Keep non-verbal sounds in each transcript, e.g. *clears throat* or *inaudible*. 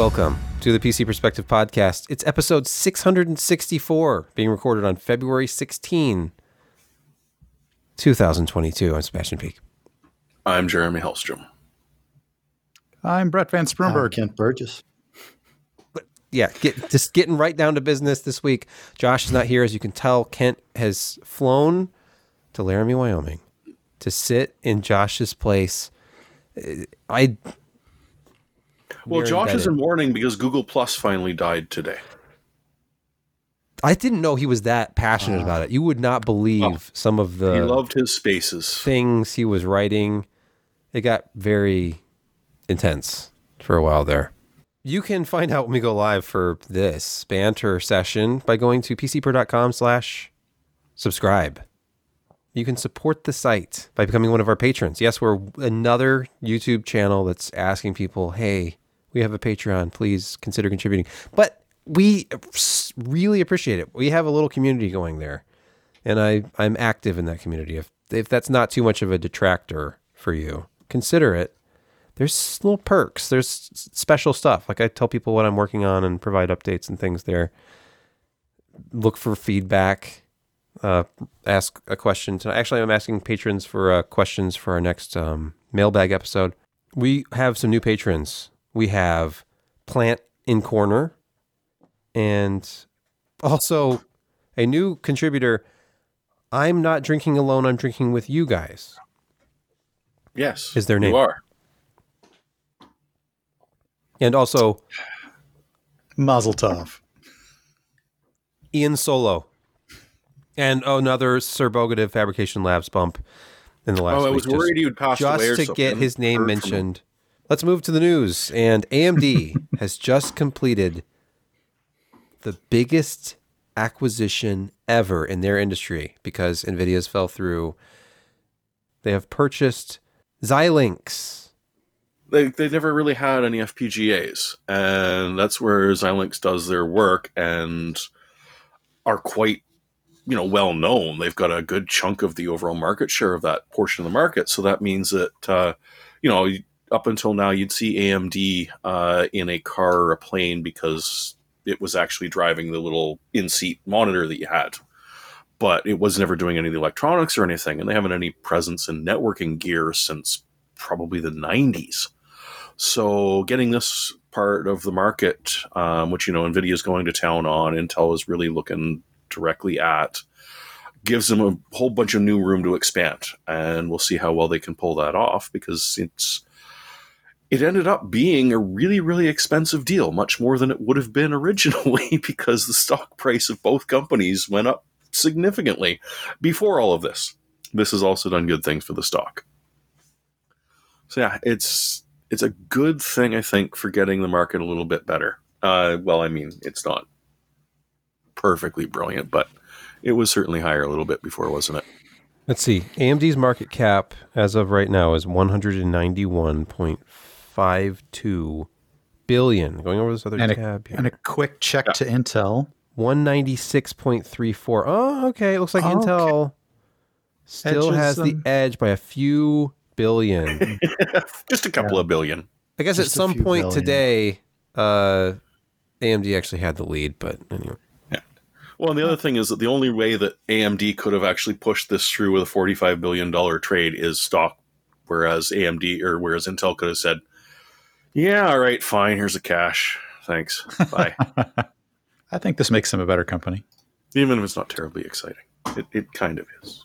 Welcome to the PC Perspective Podcast. It's episode 664, being recorded on February 16, 2022. I'm Sebastian Peak. I'm Jeremy Hellstrom. I'm Brett Van I'm Kent Burgess. Yeah, get, just getting right down to business this week. Josh is not here. As you can tell, Kent has flown to Laramie, Wyoming to sit in Josh's place. Uh, I. Well, we're Josh is in mourning because Google Plus finally died today. I didn't know he was that passionate about it. You would not believe Oh. some of the he loved his spaces. things he was writing. It got very intense for a while there. You can find out when we go live for this banter session by going to pcper.com slash subscribe. You can support the site by becoming one of our patrons. Yes, we're another YouTube channel that's asking people, hey, we have a Patreon. Please consider contributing. But we really appreciate it. We have a little community going there and I I'm active in that community. If if that's not too much of a detractor for you, consider it. There's little perks. There's special stuff. Like I tell people what I'm working on and provide updates and things there. Look for feedback. Uh, ask a question. To, actually, I'm asking patrons for uh, questions for our next um, mailbag episode. We have some new patrons. We have Plant in Corner, and also a new contributor. I'm not drinking alone. I'm drinking with you guys. Yes, Is their name. You are. And also Mazel tov. Ian Solo. And another Sir Bogative Fabrication Labs bump in the last Oh, I was just- worried he would pass just away or to something. get his name Heard him. mentioned. Let's move to the news. And AMD *laughs* has just completed the biggest acquisition ever in their industry because Nvidia's fell through. They have purchased Xilinx. They they never really had any FPGAs, and that's where Xilinx does their work and are quite you know well known. They've got a good chunk of the overall market share of that portion of the market. So that means that uh, you know up until now you'd see AMD uh, in a car or a plane because it was actually driving the little in seat monitor that you had. But it was never doing any of the electronics or anything, and they haven't any presence in networking gear since probably the 90s. So getting this part of the market, um, which you know Nvidia is going to town on, Intel is really looking directly at, gives them a whole bunch of new room to expand, and we'll see how well they can pull that off because it's it ended up being a really really expensive deal, much more than it would have been originally *laughs* because the stock price of both companies went up significantly before all of this. This has also done good things for the stock. So yeah, it's it's a good thing I think for getting the market a little bit better. Uh, well, I mean, it's not perfectly brilliant, but it was certainly higher a little bit before, wasn't it? Let's see. AMD's market cap as of right now is 191.52 billion. Going over this other And a, tab here. and a quick check to Intel. 196.34. Oh, okay. It looks like Oh, okay. Intel still Edges has the edge by a few billion. *laughs* Just a couple Yeah. of billion. I guess Just at some few point billion. today, uh, AMD actually had the lead, but anyway. Well, and the other thing is that the only way that AMD could have actually pushed this through with a $45 billion trade is stock, whereas AMD or whereas Intel could have said, yeah, all right, fine, here's the cash. Thanks. Bye. *laughs* I think this makes them a better company. Even if it's not terribly exciting. It, it kind of is.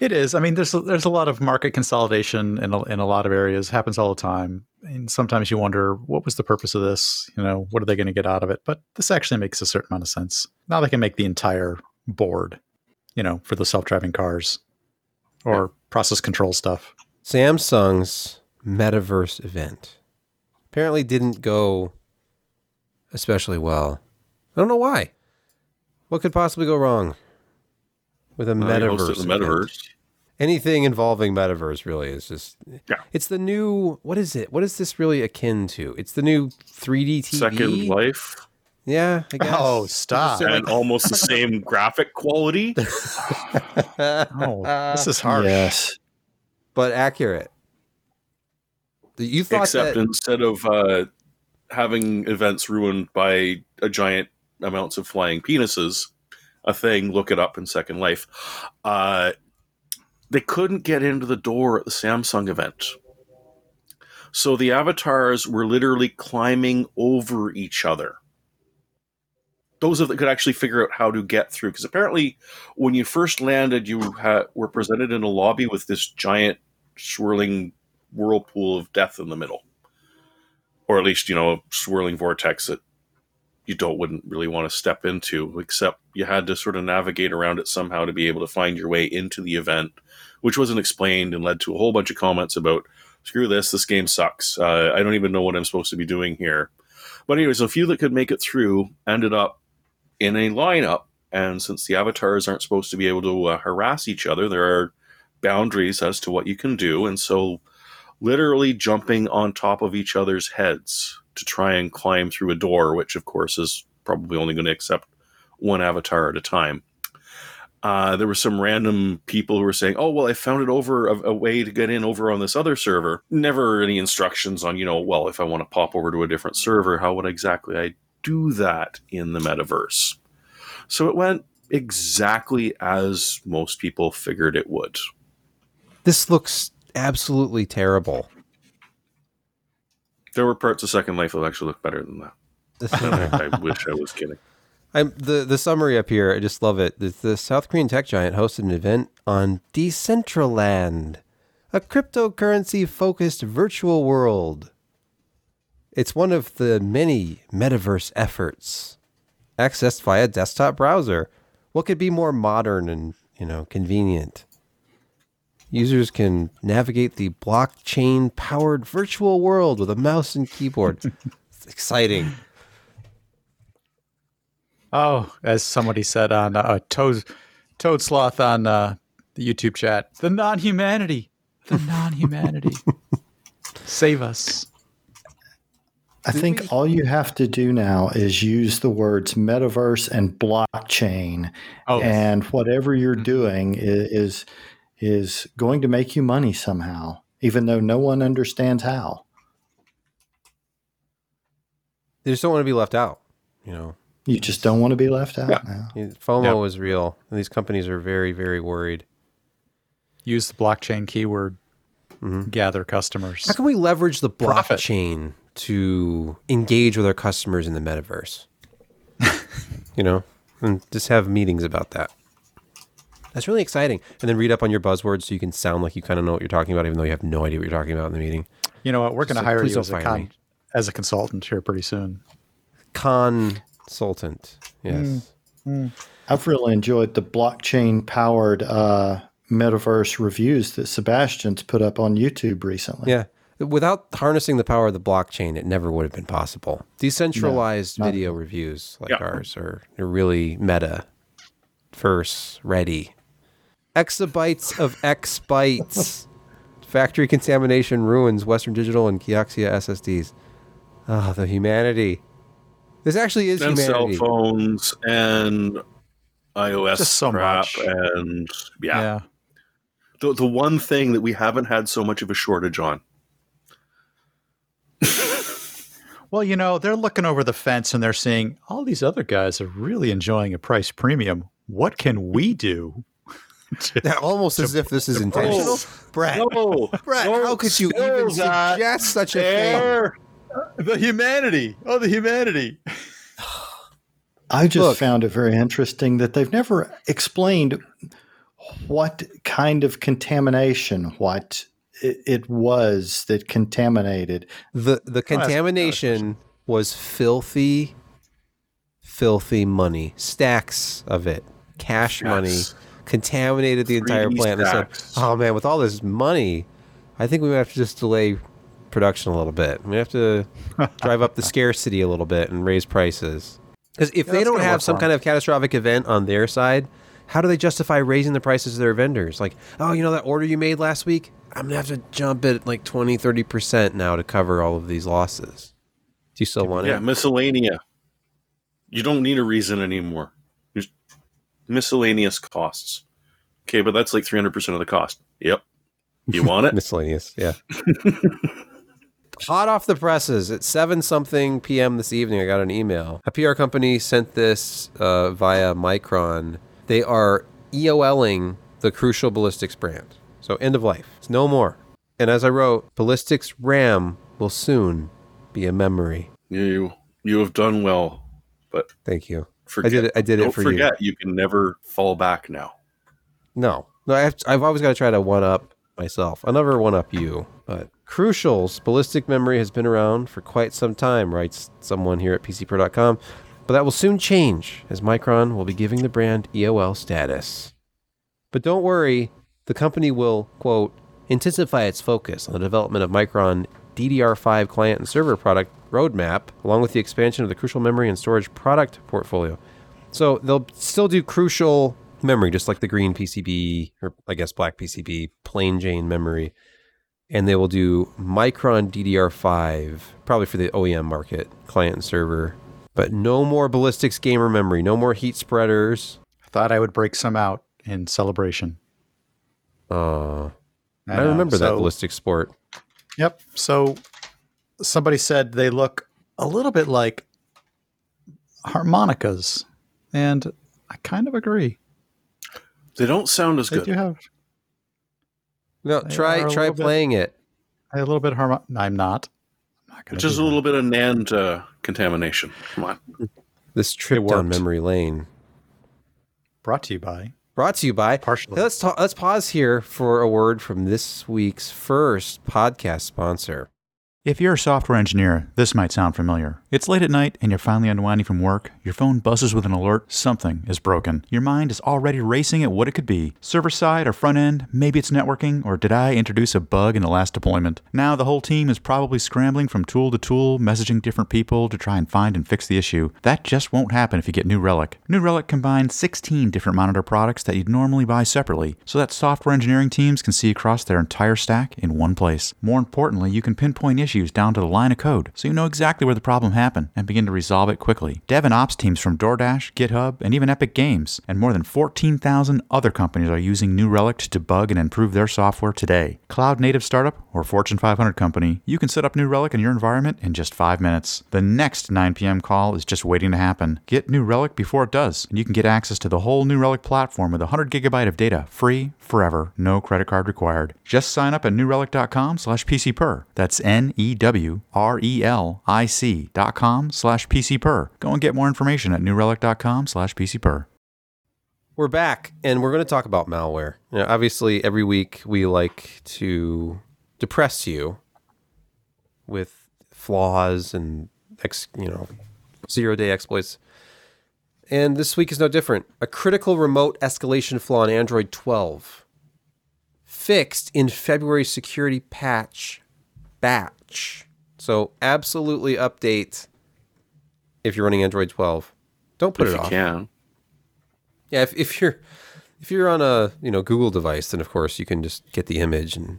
It is. I mean, there's a, there's a lot of market consolidation in a, in a lot of areas. Happens all the time. And sometimes you wonder, what was the purpose of this? You know, what are they going to get out of it? But this actually makes a certain amount of sense. Now they can make the entire board, you know, for the self driving cars or process control stuff. Samsung's metaverse event apparently didn't go especially well. I don't know why. What could possibly go wrong with a Uh, metaverse? host it the metaverse. Anything involving metaverse really is just. Yeah. It's the new. What is it? What is this really akin to? It's the new 3D TV. Second Life. Yeah, I guess. Oh, stop. They're and almost the same *laughs* graphic quality. *laughs* Oh, this is harsh. Yes. but accurate. You thought Except that instead of uh, having events ruined by a giant amounts of flying penises a thing. Look it up in Second Life. Uh, they couldn't get into the door at the Samsung event. So the avatars were literally climbing over each other. Those of that could actually figure out how to get through, because apparently, when you first landed, you ha- were presented in a lobby with this giant swirling whirlpool of death in the middle, or at least you know a swirling vortex that you don't wouldn't really want to step into. Except you had to sort of navigate around it somehow to be able to find your way into the event, which wasn't explained and led to a whole bunch of comments about screw this, this game sucks. Uh, I don't even know what I'm supposed to be doing here. But anyways, a few that could make it through ended up in a lineup. And since the avatars aren't supposed to be able to uh, harass each other, there are boundaries as to what you can do. And so, literally jumping on top of each other's heads to try and climb through a door, which of course is probably only going to accept one avatar at a time. Uh, there were some random people who were saying, "Oh, well, I found it over a, a, way to get in over on this other server." Never any instructions on, you know, well, if I want to pop over to a different server, how would exactly I do that in the metaverse? So it went exactly as most people figured it would. This looks absolutely terrible. There were parts of Second Life that actually looked better than that. I, *laughs* I wish I was kidding. I'm the the summary up here. I just love it. The, the South Korean tech giant hosted an event on Decentraland, a cryptocurrency focused virtual world. It's one of the many metaverse efforts, accessed via desktop browser. What could be more modern and you know convenient? Users can navigate the blockchain powered virtual world with a mouse and keyboard. *laughs* it's exciting. Oh, as somebody said on uh, Toad, Toad Sloth on uh, the YouTube chat, the non humanity, the non humanity. *laughs* Save us. I think all you have to do now is use the words metaverse and blockchain, oh. and whatever you're mm-hmm. doing is, is is going to make you money somehow, even though no one understands how. They just don't want to be left out, you know. You just don't want to be left out. Yeah. FOMO is real. And these companies are very, very worried. Use the blockchain keyword, mm-hmm. gather customers. How can we leverage the blockchain Profit. to engage with our customers in the metaverse? *laughs* you know, and just have meetings about that. That's really exciting. And then read up on your buzzwords so you can sound like you kind of know what you're talking about, even though you have no idea what you're talking about in the meeting. You know what? We're going to so hire you as a, con- as a consultant here pretty soon. Consultant. Yes. Mm, mm. I've really enjoyed the blockchain powered uh, metaverse reviews that Sebastian's put up on YouTube recently. Yeah. Without harnessing the power of the blockchain, it never would have been possible. Decentralized no, video reviews like yeah. ours are, are really meta, first, ready. Exabytes of X bytes. Factory contamination ruins Western Digital and Kioxia SSDs. Ah, oh, the humanity. This actually is and humanity. cell phones and iOS Just so crap much. and yeah. yeah. The the one thing that we haven't had so much of a shortage on. well, you know, they're looking over the fence and they're seeing all these other guys are really enjoying a price premium. What can we do? *laughs* to, almost as if this is intentional. Brett, no, Brett, no, how could you even uh, suggest such a thing? the humanity. Oh, the humanity. I just Look, found it very interesting that they've never explained what kind of contamination, what it, it was that contaminated. The the oh, contamination oh, was filthy, filthy money, stacks of it, cash yes. money, contaminated the entire plant. Said, "Oh man, with all this money, I think we might have to just delay production a little bit. We have to *laughs* drive up the scarcity a little bit and raise prices. Because if yeah, they don't have some kind of catastrophic event on their side, how do they justify raising the prices of their vendors? Like, oh, you know that order you made last week? I'm going to have to jump it like 20, 30% now to cover all of these losses. Do you still want yeah, it? Yeah, miscellanea. You don't need a reason anymore. Just miscellaneous costs. Okay, but that's like 300% of the cost. Yep. You want it? *laughs* miscellaneous, yeah. *laughs* hot off the presses at 7 something p.m. this evening. I got an email. A PR company sent this uh, via Micron. They are EOLing the Crucial Ballistix brand. So end of life. It's no more. And as I wrote, Ballistix RAM will soon be a memory. You you have done well, but Thank you. Forget, I did it. I did don't it for forget you. you can never fall back now. No, no. I have, I've always got to try to one up myself. I'll never one up you. But Crucial's ballistic memory has been around for quite some time, writes someone here at PCPro.com. But that will soon change as Micron will be giving the brand EOL status. But don't worry, the company will quote intensify its focus on the development of Micron DDR5 client and server product roadmap, along with the expansion of the Crucial memory and storage product portfolio. So they'll still do Crucial memory, just like the green PCB, or I guess black PCB, plain Jane memory. And they will do Micron DDR5, probably for the OEM market, client and server. But no more Ballistix gamer memory, no more heat spreaders. I thought I would break some out in celebration. Uh, I, know. remember that ballistic sport. Yep. So somebody said they look a little bit like harmonicas, and I kind of agree. They don't sound as They good. do have No, They try try little bit- playing it. a little bit harmon. I'm not. I'm not gonna Which is a little bit of NAND uh, contamination. Come on. This trip It down memory lane. brought to you by Brought to you by partially. Let's ta- let's pause here for a word from this week's first podcast sponsor. If you're a software engineer, this might sound familiar. It's late at night and you're finally unwinding from work. Your phone buzzes with an alert something is broken. Your mind is already racing at what it could be server side or front end, maybe it's networking, or did I introduce a bug in the last deployment? Now the whole team is probably scrambling from tool to tool, messaging different people to try and find and fix the issue. That just won't happen if you get New Relic. New Relic combines 16 different monitor products that you'd normally buy separately, so that software engineering teams can see across their entire stack in one place. More importantly, you can pinpoint issues down to the line of code, so you know exactly where the problem happened and begin to resolve it quickly. Dev and ops teams from DoorDash, GitHub, and even Epic Games, and more than 14,000 other companies are using New Relic to debug and improve their software today. Cloud native startup or Fortune 500 company, you can set up New Relic in your environment in just five minutes. The next 9 p.m. call is just waiting to happen. Get New Relic before it does, and you can get access to the whole New Relic platform with 100 gigabyte of data, free, forever, no credit card required. Just sign up at newrelic.com slash pcper. That's N-E-W-R-E-L-I-C dot com slash pcper. Go and get more information at newrelic.com slash pcper. We're back, and we're going to talk about malware. You know, obviously, every week we like to depress you with flaws and ex, you know zero day exploits. And this week is no different. A critical remote escalation flaw in Android 12 fixed in February security patch batch. So absolutely update if you're running Android 12. Don't put if it you off. can. Yeah, if, if you're if you're on a you know Google device, then of course you can just get the image and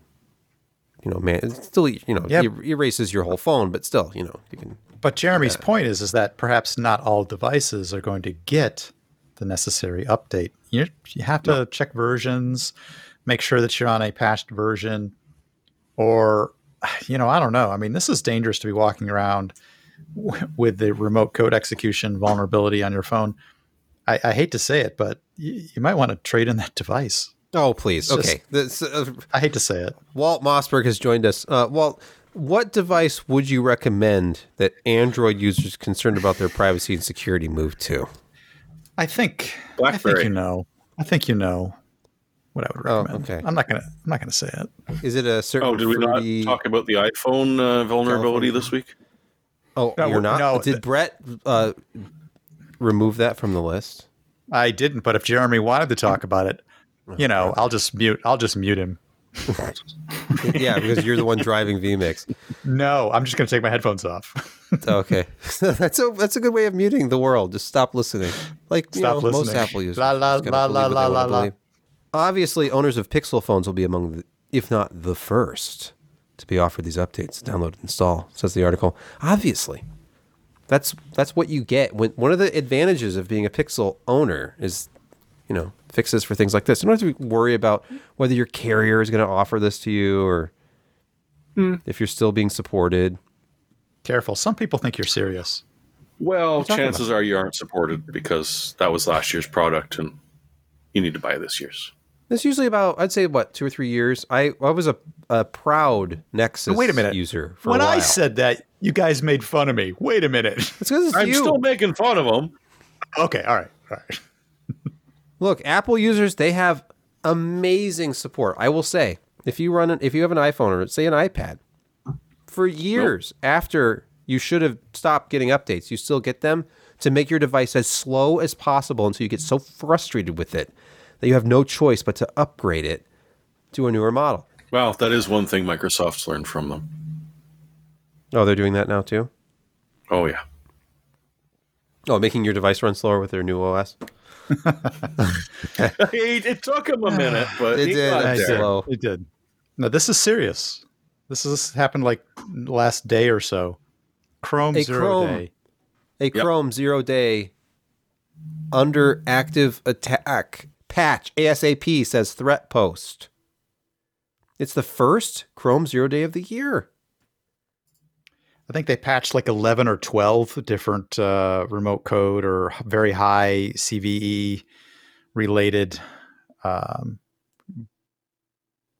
you know man, it still you know Yep. it er, erases your whole phone, but still you know you can. But Jeremy's point is, is that perhaps not all devices are going to get the necessary update. You you have to check versions, make sure that you're on a patched version, or you know I don't know. I mean, this is dangerous to be walking around w- with the remote code execution vulnerability on your phone. I, I hate to say it, but you, you might want to trade in that device. Oh please, It's just- okay. This, uh, I hate to say it. Walt Mossberg has joined us. Uh, Walt, what device would you recommend that Android users concerned about their privacy and security move to? I think I think BlackBerry. you know. I think you know what I would Oh, recommend. okay. I'm not gonna. I'm not gonna say it. Is it a certain Oh, did we not talk about the iPhone uh, vulnerability California. this week? Oh, No, you're not. no, did the- Brett uh, remove that from the list? I didn't, but if Jeremy wanted to talk about it, you know, I'll just mute. I'll just mute him. *laughs* yeah, because you're the one driving vMix. No, I'm just going to take my headphones off. *laughs* Okay, *laughs* that's a that's a good way of muting the world. Just stop listening, like you Stop know, most. Apple users. La, la, Just gotta la, believe la, what they la, wanna la, la. believe. Obviously, owners of Pixel phones will be among, the, if not the first, to be offered these updates. Download and install, says the article. Obviously, that's that's what you get. When one of the advantages of being a Pixel owner is, you know, fixes for things like this. You don't have to worry about whether your carrier is going to offer this to you or hmm. if you're still being supported. Careful. Some people think you're serious. Well, chances are you aren't supported because that was last year's product and you need to buy this year's. It's usually about, I'd say, what, two or three years. I, I was a, a proud Nexus Wait a minute. user for when a while. I said that, you guys made fun of me. Wait a minute. it's because it's I'm you. still making fun of them. okay, all right, all right. Look, Apple users, they have amazing support. I will say, if you run, an, if you have an iPhone or say an iPad, for years after you should have stopped getting updates, you still get them to make your device as slow as possible until you get so frustrated with it that you have no choice but to upgrade it to a newer model. Well, that is one thing Microsoft's learned from them. Oh, they're doing that now too. Oh yeah. Oh, making your device run slower with their new OS. it, *laughs* it took him a minute, but It did. got I there. did. It did. No, this is serious. This has happened like last day or so. Chrome Hey, zero Chrome. day. A Chrome zero day under active attack patch ASAP says Threatpost. It's the first Chrome zero day of the year. I think they patched like 11 or 12 different uh, remote code or very high CVE related um,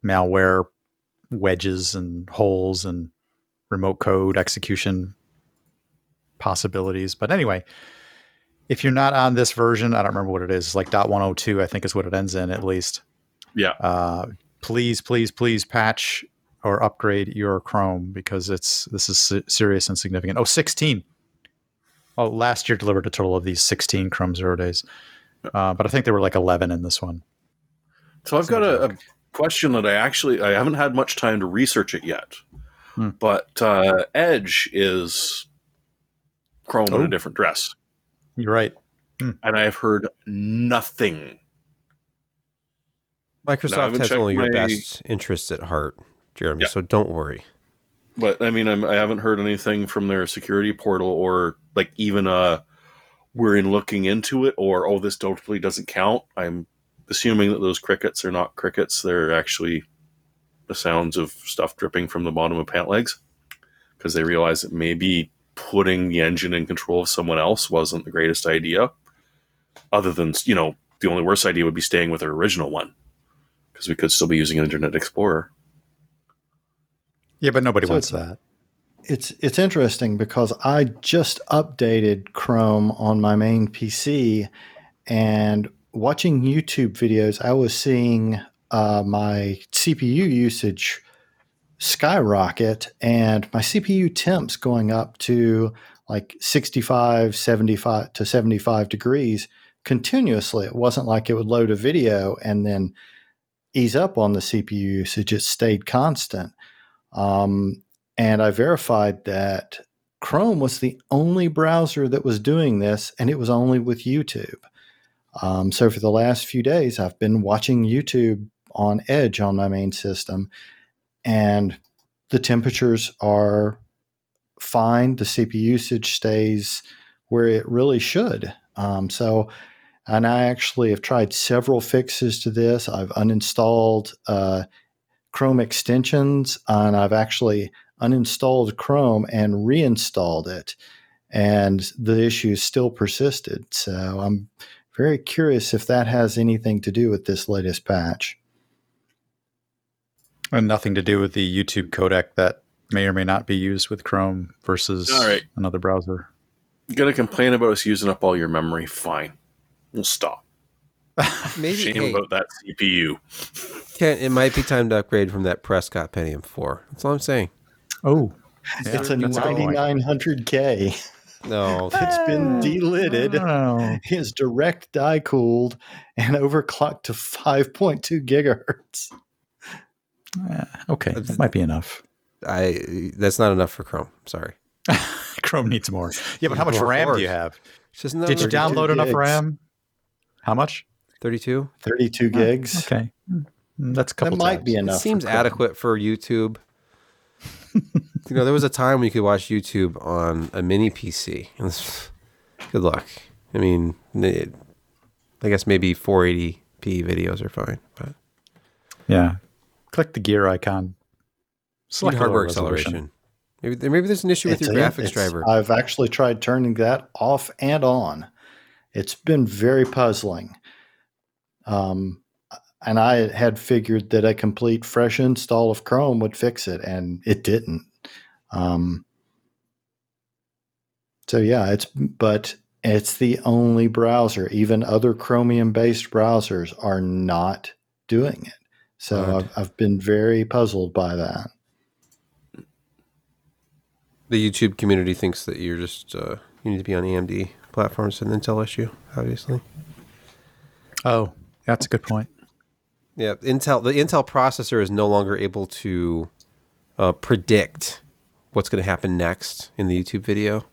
malware wedges and holes and remote code execution possibilities. But anyway, if you're not on this version, I don't remember what it is, like .102, I think is what it ends in at least. Yeah. Uh, please, please, please patch or upgrade your Chrome because it's this is serious and significant. Oh, 16. Oh, last year delivered a total of these 16 Chrome zero days, uh, but I think there were like 11 in this one. So I've got a, a question that I actually I haven't had much time to research it yet, Hmm. but uh, Edge is Chrome in Oh. a different dress, You're right. and I've heard nothing. Microsoft haven't has checked only your best interests at heart, Jeremy. Yeah. So don't worry. But I mean, I'm, I haven't heard anything from their security portal or like even uh we're in looking into it or oh this totally doesn't count. I'm assuming that those crickets are not crickets; they're actually the sounds of stuff dripping from the bottom of pant legs because they realize that maybe putting the engine in control of someone else wasn't the greatest idea. Other than you know, the only worst idea would be staying with their original one because we could still be using Internet Explorer. Yeah, but nobody So wants it's- that. It's it's interesting because I just updated Chrome on my main PC, and watching YouTube videos, I was seeing uh, my CPU usage skyrocket, and my CPU temps going up to like 65, 75 to 75 degrees continuously. It wasn't like it would load a video and then ease up on the CPU usage. It stayed constant. Um, and I verified that Chrome was the only browser that was doing this, and it was only with YouTube. Um, so for the last few days, I've been watching YouTube on Edge on my main system, and the temperatures are fine. The CPU usage stays where it really should. Um, so, and I actually have tried several fixes to this. I've uninstalled uh, Chrome extensions, and I've actually uninstalled Chrome and reinstalled it, and the issues still persisted. So I'm very curious if that has anything to do with this latest patch. And nothing to do with the YouTube codec that may or may not be used with Chrome versus All right. another browser. You're gonna complain about us using up all your memory. Fine, we'll stop. *laughs* Maybe Shame hey, about that CPU. Ken, it might be time to upgrade from that Prescott Pentium 4. That's all I'm saying. Oh, it's a that's a good point. 9900K. No, It's been delitted. Oh. Is direct die cooled and overclocked to 5.2 gigahertz. Eh, okay, that might be enough. I that's not enough for Chrome. Sorry. *laughs* Chrome needs more. Yeah, but how much RAM do you have? It's just not Did you 32 download enough. RAM? How much? 32? 32 gigs. Okay, Mm, that's a couple. That might tabs. be enough. for seems Chrome. adequate for YouTube. *laughs* you know, there was a time when you could watch YouTube on a mini PC. And this- Good luck. I mean, it, I guess maybe 480p videos are fine, but Yeah, click the gear icon. Select hardware acceleration. Maybe, maybe there's an issue with It's your a- graphics driver. I've actually tried turning that off and on. It's been very puzzling. Um, and I had figured that a complete fresh install of Chrome would fix it, and it didn't. Um, so yeah, it's but it's the only browser. Even other Chromium-based browsers are not doing it. So Right. I've, I've been very puzzled by that. the YouTube community thinks that you're just uh, you need to be on AMD platforms and Intel issue, obviously. Oh, that's a good point. Yeah, Intel the Intel processor is no longer able to uh, predict what's going to happen next in the YouTube video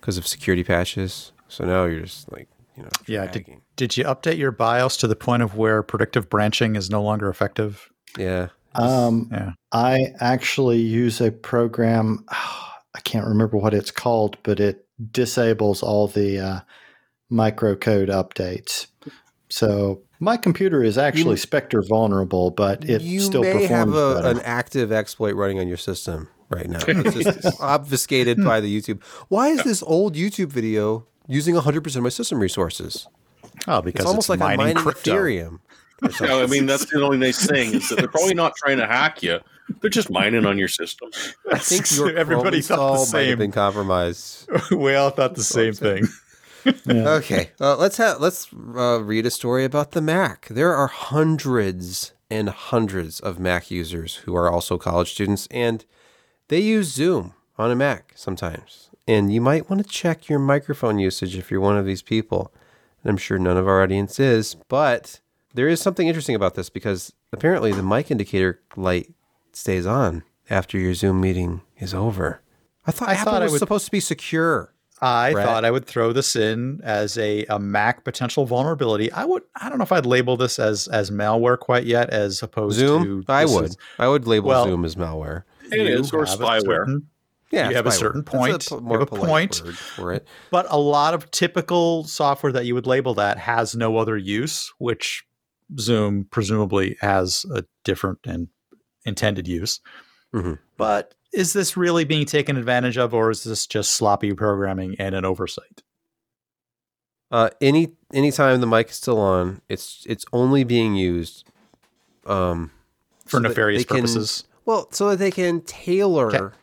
because of security patches. So now you're just like you know Yeah. Did, did you update your BIOS to the point of where predictive branching is no longer effective? yeah. Um, Yeah. I actually use a program. *sighs* I can't remember what it's called, but it disables all the uh, microcode updates. So my computer is actually You- Spectre vulnerable, but it you still may have performs a, better. an active exploit running on your system right now. *laughs* It's just obfuscated hmm. by the YouTube. Why is this old YouTube video using 100% of my system resources? Oh, because It's almost like mining I'm mining crypto. Ethereum. *laughs* Yeah, I mean, that's the only nice thing is that they're probably not trying to hack you. They're just mining on your system. I think *laughs* your Everybody Chrome thought the install might have same. been compromised. we all thought the same thing. Okay, uh, let's have let's uh, read a story about the Mac. There are hundreds and hundreds of Mac users who are also college students, and they use Zoom on a Mac sometimes. And you might want to check your microphone usage if you're one of these people. And I'm sure none of our audience is, but there is something interesting about this because apparently the mic indicator light stays on after your Zoom meeting is over. I thought I Apple thought I was would- supposed to be secure. I Brett? thought I would throw this in as a, a Mac potential vulnerability. I would I don't know if I'd label this as as malware quite yet, as opposed Zoom? to I would. is- I would label Well- Zoom as malware. It you is, or spyware. certain- Yeah, You have a certain That's point. po- You more have a polite point. word for it. but a lot of typical software that you would label that has no other use, which Zoom presumably has a different and intended use. Mhm. But is this really being taken advantage of, or is this just sloppy programming and an oversight? Uh, any anytime the mic is still on, it's it's only being used um, For so nefarious they can- purposes. well, so that they can tailor Okay.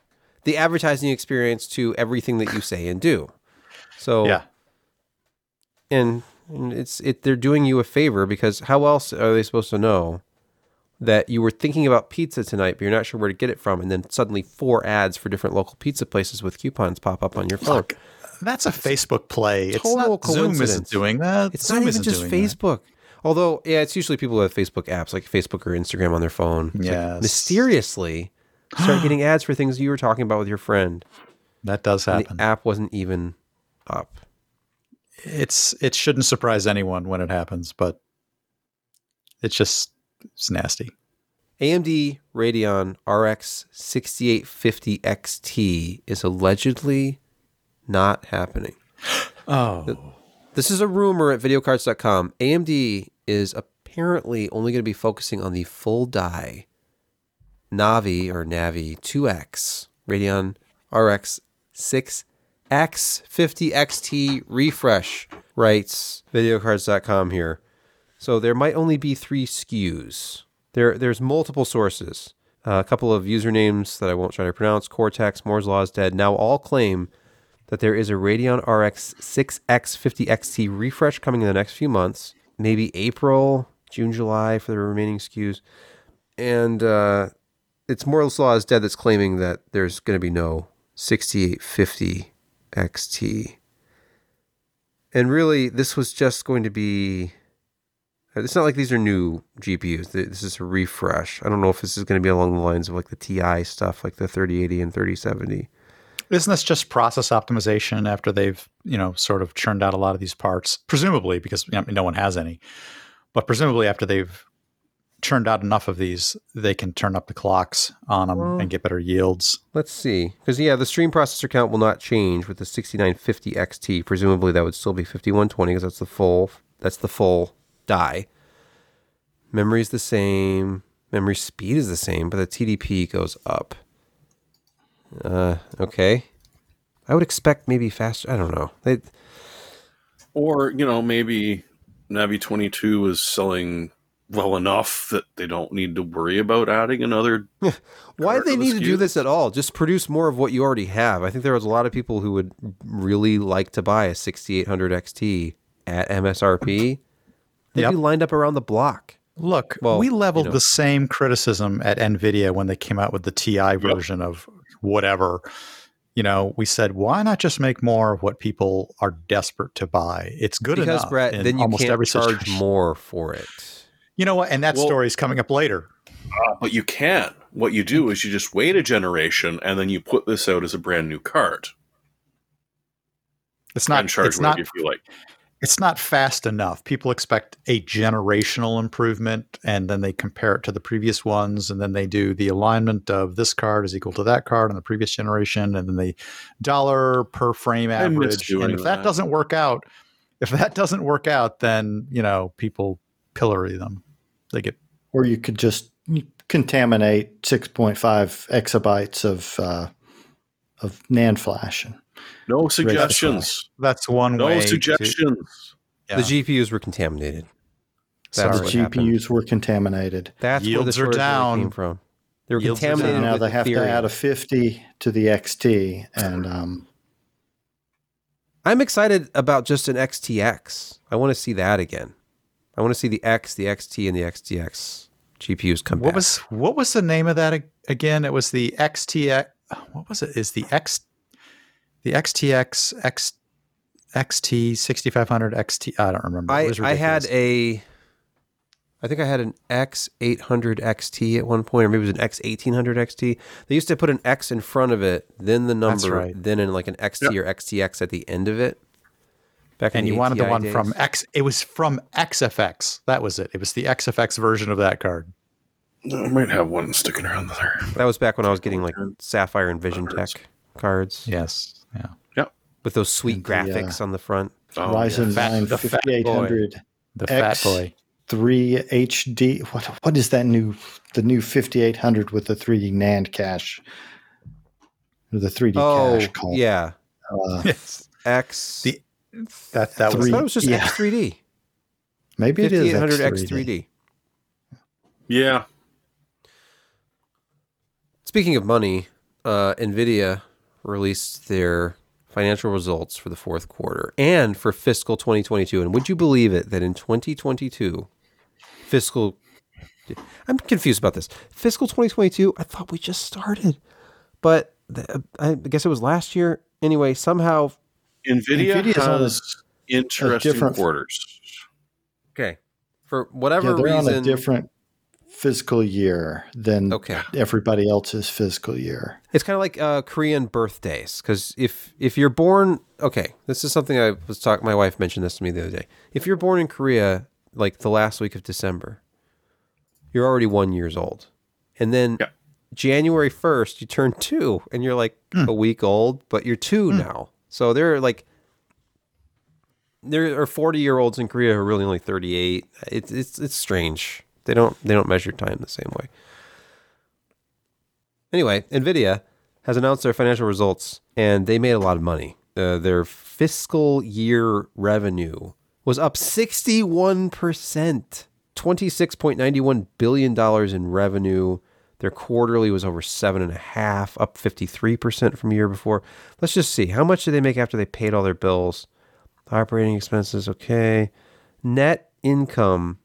the advertising experience to everything that you say and do. So Yeah. and, and it's it they're doing you a favor because how else are they supposed to know that you were thinking about pizza tonight but you're not sure where to get it from and then suddenly four ads for different local pizza places with coupons pop up on your phone Look, that's a Facebook play. It's total not Zoom isn't doing that. it's Zoom not even just doing that. facebook although yeah it's usually people who have facebook apps like facebook or instagram on their phone Yeah, like mysteriously start *gasps* getting ads for things you were talking about with your friend That does and happen. the app wasn't even up it's it shouldn't surprise anyone when it happens, but it's just it's nasty. AMD Radeon RX 6850 XT is allegedly not happening. *gasps* Oh, This is a rumor at VideoCardz.com. AMD is apparently only going to be focusing on the full die Navi or Navi 2X Radeon RX 6X50 XT refresh, writes VideoCardz.com here. So there might only be three SKUs. There, there's multiple sources. Uh, a couple of usernames that I won't try to pronounce. Cortex, Moore's Law is dead. Now all claim that there is a Radeon RX 6X50 XT refresh coming in the next few months, maybe April, June, July for the remaining SKUs. And uh, it's Moore's Law is dead that's claiming that there's going to be no 6850 XT. And really, this was just going to be. It's not like these are new GPUs. This is a refresh. I don't know if this is going to be along the lines of like the TI stuff, like the 3080 and 3070. isn't this just process optimization after they've you know sort of churned out a lot of these parts? Presumably, because I mean, no one has any, but presumably after they've churned out enough of these, they can turn up the clocks on them Well- and get better yields. Let's see. Because, yeah, the stream processor count will not change with the 6950 XT. Presumably, that would still be 5120 because that's the full that's the full die. Memory is the same. Memory speed is the same, but the TDP goes up. Uh, okay. I would expect maybe faster. I don't know. They, Or, you know, maybe Navi 22 is selling well enough that they don't need to worry about adding another. why do they to the need to do this at all? Just produce more of what you already have. I think there was a lot of people who would really like to buy a 6800 XT at MSRP. They'd Yep. be lined up around the block. Look, Well, we you leveled know. the same criticism at Nvidia when they came out with the TI version of whatever. You know, we said, why not just make more of what people are desperate to buy? It's good because enough. Brett, then you almost can't every charge situation. more for it. You know what? And that Well- story is coming up later. Ah, but you can. What you do is you just wait a generation and then you put this out as a brand new card It's not. and charge It's whatever not. you feel like. It's not fast enough. People expect a generational improvement, and then they compare it to the previous ones, and then they do the alignment of this card is equal to that card in the previous generation, and then the dollar per frame average. And if that that. doesn't work out, if that doesn't work out, then you know people pillory them. They get Or you could just contaminate 6.5 exabytes of uh, of NAND flash. And No suggestions. that's one No way. to- suggestions. yeah. The GPUs were contaminated. That's Sorry. the GPUs happened. were contaminated. That's where the Yields are shortage down. came from. They were Yields are contaminated. now with they have to add a 50 to the XT, and um, I'm excited about just an XTX. I want to see that again. I want to see the X, the XT, and the XTX GPUs come What back. was what was the name of that again? It was the XTX. What was it? Is the X the XTX X XT sixty five hundred XT? I don't remember. It I, was I had a, I think I had an X800 XT at one point, or maybe it was an X1800 XT. They used to put an X in front of it, then the That's number, right. then in like an XT or XTX at the end of it. Back in and the you wanted the one days. from X. It was from XFX. That was it. It was the XFX version of that card. I might have one sticking around there. That was back when I was getting like Sapphire and VisionTek cards Yes. Yeah. Yep. With those sweet And the, graphics on the front. Oh, Ryzen Fat- 9 the fat 5800 The X- fat boy. 3 HD. What what is that new the new 5800 with the 3D NAND cache? Or the 3D Oh, cache called? yeah. Uh, Yes. X. The- That that I was Three- thought it was just yeah. X3D. maybe it is 5800 X3D. X3D. Yeah. Speaking of money, uh, Nvidia released their financial results for the fourth quarter and for fiscal 2022. And would you believe it that in 2022, fiscal, I'm confused about this. Fiscal 2022, I thought we just started, but the, I guess it was last year. Anyway, somehow, Nvidia Nvidia's on has interesting different- quarters. okay, for whatever Yeah, they're reason, on a different fiscal year than okay. everybody else's fiscal year. It's kind of like uh, Korean birthdays because if if you're born, okay, this is something I was talking. My wife mentioned this to me the other day. If you're born in Korea, like the last week of December, you're already one years old, and then Yeah. January first you turn two, and you're like a week old, but you're two now. So they're like. There are forty year olds in Korea who are really only thirty eight. It's it's it's strange. They don't they don't measure time the same way. Anyway, Nvidia has announced their financial results, and they made a lot of money. Uh, their fiscal year revenue was up 61%, $26.91 billion in revenue. Their quarterly was over seven and a half, up 53% from a year before. Let's just see. How much did they make after they paid all their bills? Operating expenses, okay. Net income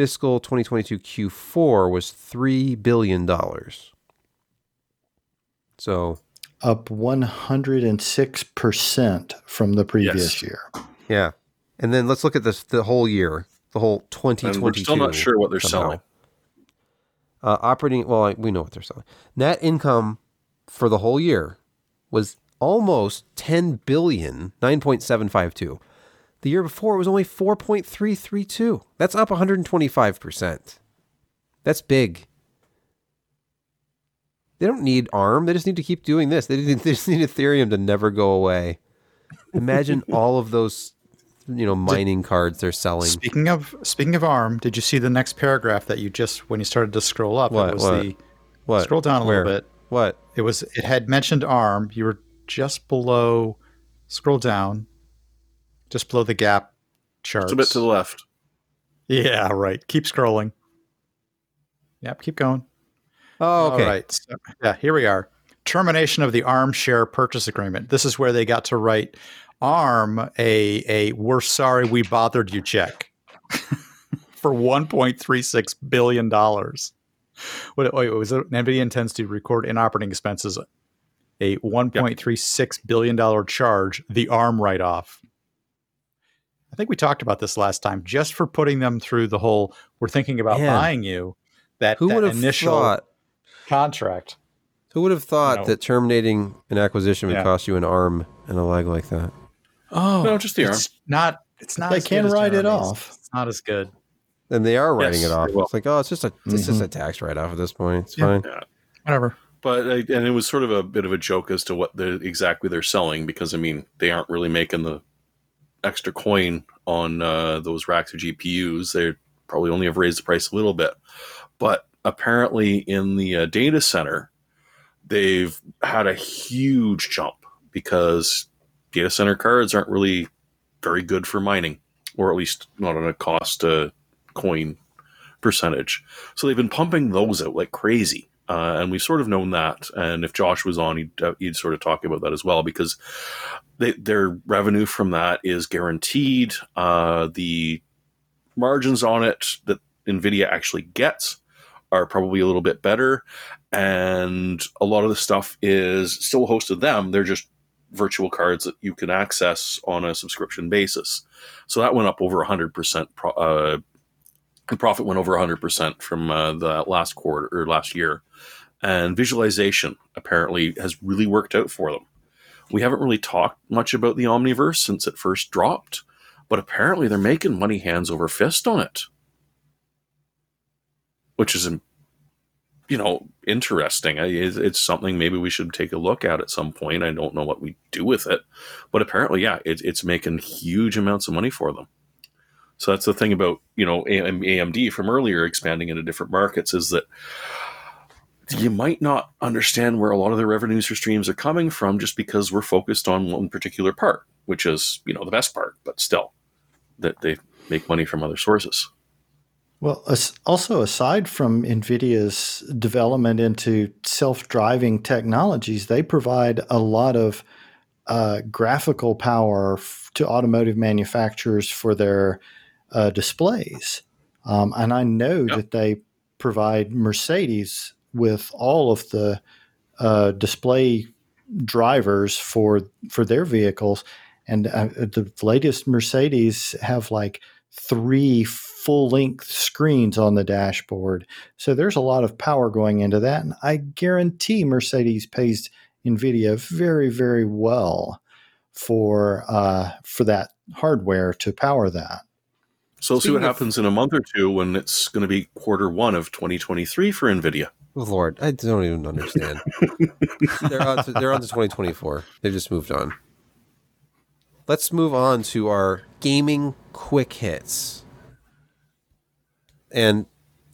fiscal 2022 Q4 was $3 billion. So, Up 106% from the previous Yes. year. yeah. And then let's look at this the whole year, the whole 2022. And we're still not sure what they're somehow. selling. Uh, operating, well, we know what they're selling. Net income for the whole year was almost 10 billion, 9.752. The year before it was only 4.332. That's up 125%. That's big. They don't need ARM. They just need to keep doing this. They, *laughs* they just need Ethereum to never go away. Imagine *laughs* all of those you know mining cards they're selling. Speaking of speaking of ARM, did you see the next paragraph that you just when you started to scroll up? What, It was what? the What? scroll down a Where? little bit. What? It was it had mentioned ARM. You were just below. Scroll down, just below the GAAP charts. It's a bit to the left. Yeah, right. Keep scrolling. Yep, keep going. Oh, okay. All right. So, yeah, here we are. Termination of the ARM share purchase agreement. This is where they got to write ARM a a we're sorry we bothered you check *laughs* for 1.36 billion dollars. What wait, was it? NVIDIA intends to record in operating expenses a 1.36 billion dollar charge, the ARM write off. I think we talked about this last time. Just for putting them through the whole, we're thinking about Man. buying you. That, Who that would have initial thought? contract. Who would have thought know. that terminating an acquisition would Yeah. cost you an arm and a leg like that? Oh, No, just the arm. It's not. It's not. They as good can as write it off. It's not as good. And they are writing Yes, it off. It's like, oh, it's just a it's just mm-hmm. a tax write off at this point. It's Yeah. fine. Whatever. But and it was sort of a bit of a joke as to what the exactly they're selling because I mean they aren't really making the extra coin on uh, those racks of GPUs. They probably only have raised the price a little bit, but apparently in the uh, data center they've had a huge jump because data center cards aren't really very good for mining, or at least not on a cost uh, coin percentage. So they've been pumping those out like crazy. Uh, and we've sort of known that. And if Josh was on, he'd, uh, he'd sort of talk about that as well because they, their revenue from that is guaranteed. Uh, the margins on it that NVIDIA actually gets are probably a little bit better. And a lot of the stuff is still hosted them. They're just virtual cards that you can access on a subscription basis. So that went up over 100% pro- uh, the profit went over 100% from uh, the last quarter or last year. And visualization apparently has really worked out for them. We haven't really talked much about the Omniverse since it first dropped, but apparently they're making money hands over fist on it, which is, you know, interesting. It's something maybe we should take a look at at some point. I don't know what we do with it, but apparently, yeah, it's making huge amounts of money for them. So that's the thing about you know AMD from earlier expanding into different markets is that you might not understand where a lot of their revenues or streams are coming from just because we're focused on one particular part, which is you know the best part, but still that they make money from other sources. Well, also aside from NVIDIA's development into self driving technologies, they provide a lot of uh, graphical power f- to automotive manufacturers for their uh, displays. Um, and I know Yep. that they provide Mercedes with all of the uh, display drivers for for their vehicles. And uh, the latest Mercedes have like three full length screens on the dashboard. So there's a lot of power going into that. And I guarantee Mercedes pays NVIDIA very, very well for uh, for that hardware to power that. So we'll see what of- happens in a month or two when it's going to be quarter one of 2023 for Nvidia. Lord, I don't even understand. *laughs* they're on to, they're on to 2024. They've just moved on. Let's move on to our gaming quick hits. And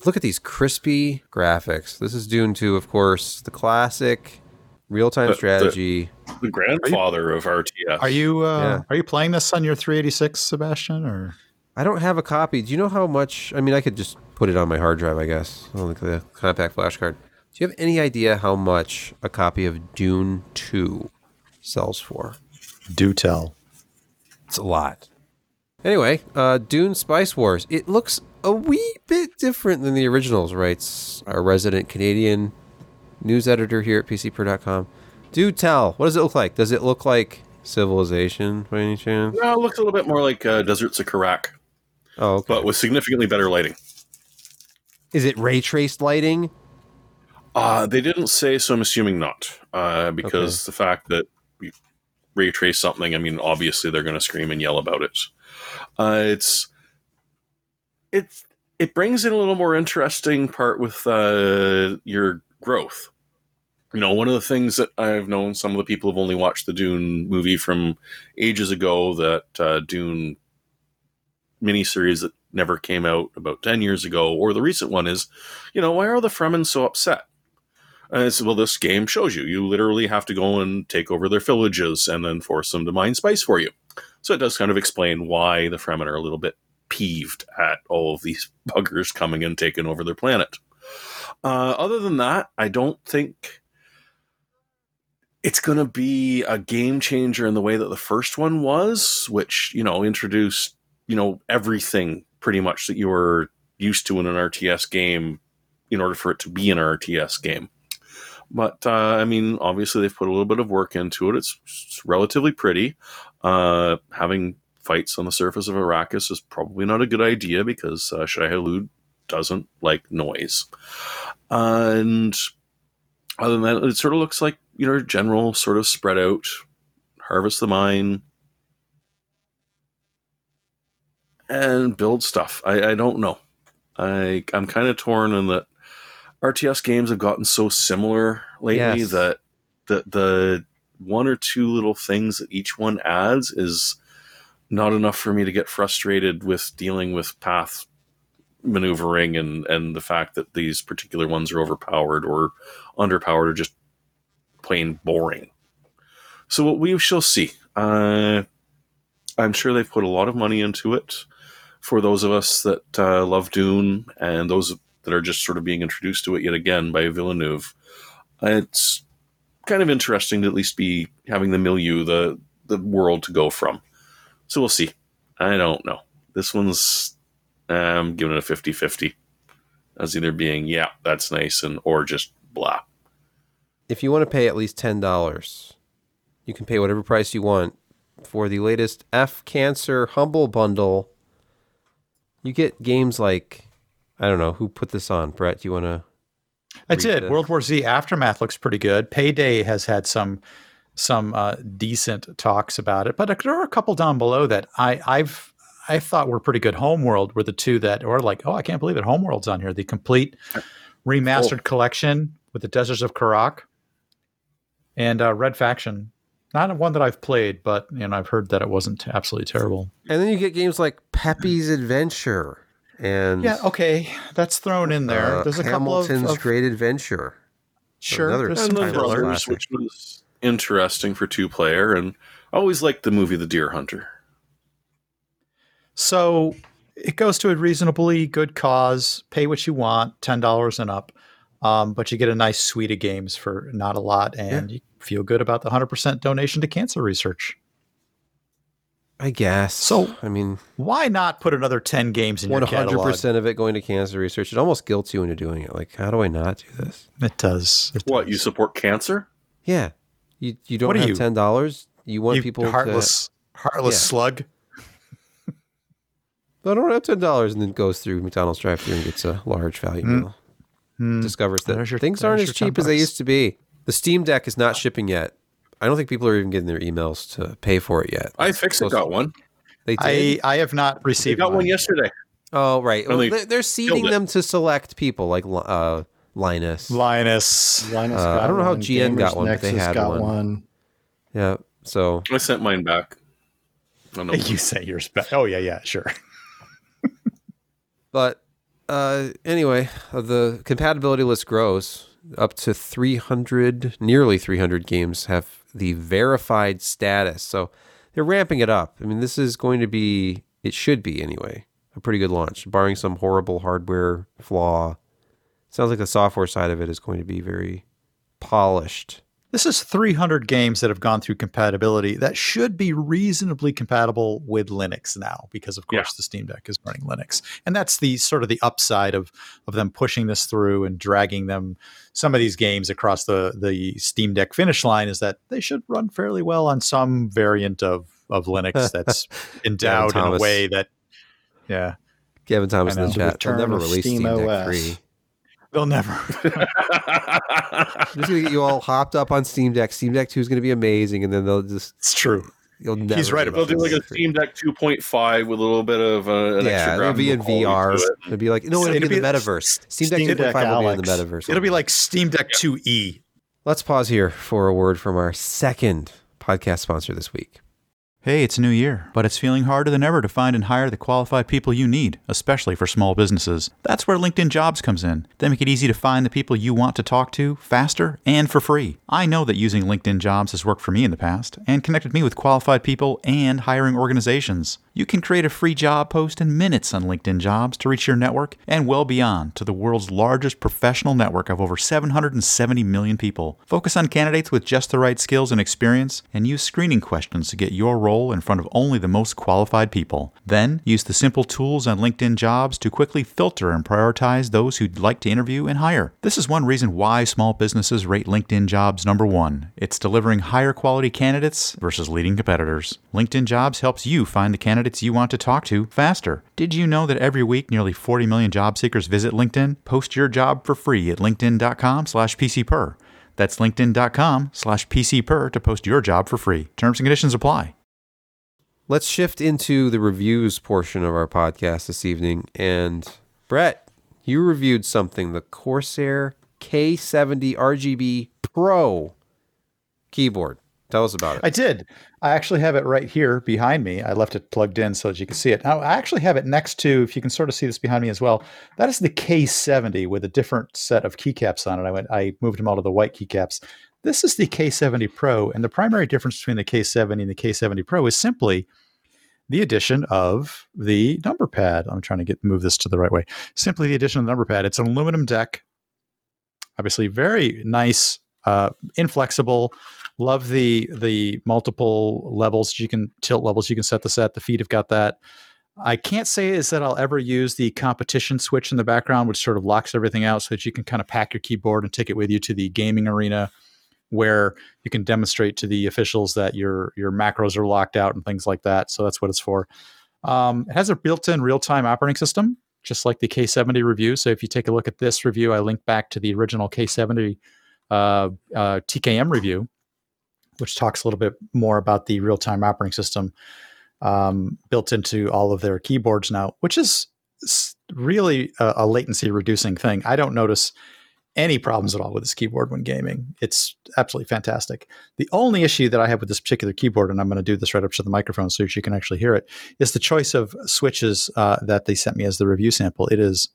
look at these crispy graphics. This is Dune 2, of course, the classic real-time The- the- strategy. The grandfather of RTS. Are you uh, Yeah. are you playing this on your 386, Sebastian? Or I don't have a copy. Do you know how much? I mean, I could just put it on my hard drive, I guess, on like the compact flash card. Do you have any idea how much a copy of Dune 2 sells for? do tell? It's a lot. Anyway, uh, Dune Spice Wars. It looks a wee bit different than the originals, writes our resident Canadian news editor here at PCPer.com. Do tell. What does it look like? Does it look like Civilization by any chance? No, it looks a little bit more like uh, Deserts of Kharak, Oh, okay. but with significantly better lighting. Is it ray traced lighting? Uh, they didn't say, so I'm assuming not. Uh, because the fact that we ray trace something, I mean, obviously they're going to scream and yell about it. Uh, it's it's it brings in a little more interesting part with uh, your growth. You know, one of the things that I've known some of the people have only watched the Dune movie from ages ago that uh, Dune miniseries that never came out about 10 years ago, or the recent one is, you know, why are the Fremen so upset? And it's, well, this game shows you. You literally have to go and take over their villages and then force them to mine spice for you. So it does kind of explain why the Fremen are a little bit peeved at all of these *laughs* buggers coming and taking over their planet. Uh, other than that, I don't think it's going to be a game changer in the way that the first one was, which, you know, introduced, you know, everything pretty much that you were used to in an RTS game in order for it to be an RTS game. But, uh, I mean, obviously they've put a little bit of work into it. It's, it's relatively pretty. Uh, having fights on the surface of Arrakis is probably not a good idea because uh, Shai-Hulud doesn't like noise. and other than that, it sort of looks like you know general sort of spread out, harvest the mine, and build stuff. I, I don't know. I I'm kind of torn in that RTS games have gotten so similar lately yes. that the the one or two little things that each one adds is not enough for me to get frustrated with dealing with path maneuvering and and the fact that these particular ones are overpowered or underpowered or just plain boring. So what we shall see. Uh, I'm sure they've put a lot of money into it for those of us that uh, love Dune and those that are just sort of being introduced to it yet again by Villeneuve. It's kind of interesting to at least be having the milieu, the the world to go from. So we'll see. I don't know. This one's I'm giving it a 50 50 as either being, yeah, that's nice, and or just blah. If you want to pay at least $10, you can pay whatever price you want for the latest F Cancer Humble Bundle. You get games like, I don't know, who put this on? Brett, do you want to? I did. This? World War Z Aftermath looks pretty good. Payday has had some some uh, decent talks about it, but there are a couple down below that I, I've I thought were pretty good. Homeworld were the two that were like, oh, I can't believe it. Homeworld's on here. The complete remastered oh. collection with the Deserts of Kharak and uh, Red Faction. Not one that I've played, but you know I've heard that it wasn't absolutely terrible. And then you get games like Peppy's Adventure and yeah, okay, that's thrown in there. Uh, There's a Hamilton's couple of, of Great Adventure. Sure, another and the Brothers, which was interesting for two player, and I always liked the movie The Deer Hunter. So it goes to a reasonably good cause. Pay what you want, ten dollars and up, um, but you get a nice suite of games for not a lot, and yeah. you feel good about the hundred percent donation to cancer research. I guess. So I mean, why not put another ten games in your catalog? One hundred percent of it going to cancer research. It almost guilts you into doing it. Like, how do I not do this? It does. It what does. you support cancer? Yeah. You you don't what have you? ten dollars. You want you people heartless to, heartless yeah. slug. *laughs* I don't have ten dollars, and then goes through McDonald's drive-through and gets a large value mm. meal. Mm. Discovers that your, things aren't as cheap as they used to be. The Steam Deck is not shipping yet. I don't think people are even getting their emails to pay for it yet. I fixed it. Got one. They did. I, I have not received. I got one yesterday. Oh right. Well, they're, they're seeding them to select people like uh, Linus. Linus. Linus. Uh, I don't know how GN Gamers got one, Nexus but they had one. one. Yeah. So I sent mine back. *laughs* You say yours back. Oh yeah, yeah, sure. *laughs* But uh, anyway, uh, the compatibility list grows up to 300, nearly 300 games have the verified status. So they're ramping it up. I mean, this is going to be, it should be anyway, a pretty good launch, barring some horrible hardware flaw. Sounds like the software side of it is going to be very polished this is 300 games that have gone through compatibility that should be reasonably compatible with Linux now, because of course yeah. the Steam Deck is running Linux, and that's the sort of the upside of of them pushing this through and dragging them some of these games across the the Steam Deck finish line is that they should run fairly well on some variant of of Linux *laughs* that's endowed in a way that yeah. Gavin Thomas in the chat. The never released Steam, Steam Deck 3. They'll never. I'm just gonna get you all hopped up on Steam Deck. Steam Deck Two is gonna be amazing, and then they'll just. It's true. You'll never. He's right. They'll do like a Steam Deck 2.5 with a little bit of uh, an yeah, it'll be in VR. It. will be like no, it'll, it'll be in the metaverse. Steam, Steam Deck 2.5 will be in the metaverse. It'll be like Steam Deck 2e. Let's pause here for a word from our second podcast sponsor this week. Hey, it's a new year, but it's feeling harder than ever to find and hire the qualified people you need, especially for small businesses. That's where LinkedIn Jobs comes in. They make it easy to find the people you want to talk to faster and for free. I know that using LinkedIn Jobs has worked for me in the past and connected me with qualified people and hiring organizations. You can create a free job post in minutes on LinkedIn Jobs to reach your network and well beyond to the world's largest professional network of over 770 million people. Focus on candidates with just the right skills and experience and use screening questions to get your role in front of only the most qualified people. Then use the simple tools on LinkedIn Jobs to quickly filter and prioritize those who'd like to interview and hire. This is one reason why small businesses rate LinkedIn Jobs number one. It's delivering higher quality candidates versus leading competitors. LinkedIn Jobs helps you find the candidates candidates you want to talk to faster. Did you know that every week nearly 40 million job seekers visit LinkedIn? Post your job for free at linkedin.com slash pcper. That's linkedin.com slash pcper to post your job for free. Terms and conditions apply. Let's shift into the reviews portion of our podcast this evening. And Brett, you reviewed something, the Corsair K70 RGB Pro keyboard. Tell us about it. I did. I actually have it right here behind me. I left it plugged in so that you can see it. Now, I actually have it next to, if you can sort of see this behind me as well, that is the K70 with a different set of keycaps on it. I went, I moved them all to the white keycaps. This is the K70 Pro, and the primary difference between the K70 and the K70 Pro is simply the addition of the number pad. I'm trying to get move this to the right way. Simply the addition of the number pad. It's an aluminum deck, obviously very nice, uh, inflexible Love the the multiple levels you can tilt levels you can set this at. The feet have got that. I can't say is that I'll ever use the competition switch in the background, which sort of locks everything out so that you can kind of pack your keyboard and take it with you to the gaming arena where you can demonstrate to the officials that your your macros are locked out and things like that. So that's what it's for. Um, it has a built-in real-time operating system, just like the K70 review. So if you take a look at this review, I link back to the original K70 uh, uh, TKL review, which talks a little bit more about the real time operating system um, built into all of their keyboards now, which is really a, a, latency reducing thing. I don't notice any problems at all with this keyboard when gaming. It's absolutely fantastic. The only issue that I have with this particular keyboard, and I'm going to do this right up to the microphone so you can actually hear it, is the choice of switches uh, that they sent me as the review sample. It is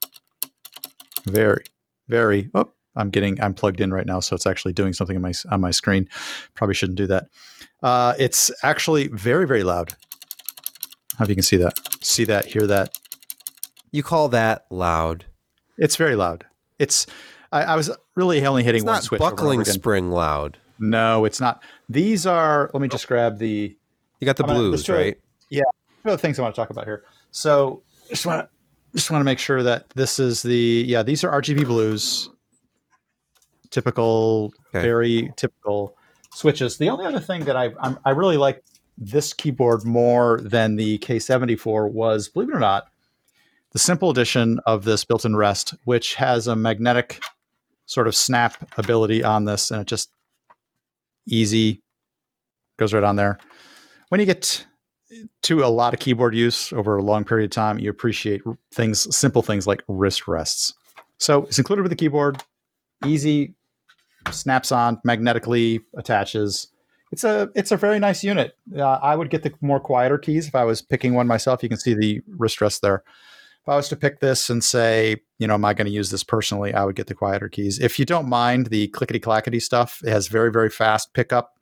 very, very, oh, I'm getting I'm plugged in right now, so it's actually doing something on my on my screen. Probably shouldn't do that. Uh, it's actually very very loud. How if you can see that? See that? Hear that? You call that loud? It's very loud. It's I, I was really only hitting it's one not switch. Buckling spring loud. No, it's not. These are. Let me just grab the. You got the I'm blues, gonna, right? Yeah. The things I want to talk about here. So just want to just want to make sure that this is the yeah these are RGB blues typical, okay. very typical switches. The only other thing that I I'm, i really like this keyboard more than the K74 was, believe it or not, the simple edition of this built-in rest, which has a magnetic sort of snap ability on this, and it just easy goes right on there. When you get to a lot of keyboard use over a long period of time, you appreciate things, simple things like wrist rests. So it's included with the keyboard, easy snaps on magnetically attaches. It's a it's a very nice unit. Uh, i would get the more quieter keys if i was picking one myself. You can see the wrist rest there. If i was to pick this and say you know am i going to use this personally? I would get the quieter keys. If you don't mind the clickety clackety stuff it has very very fast pickup.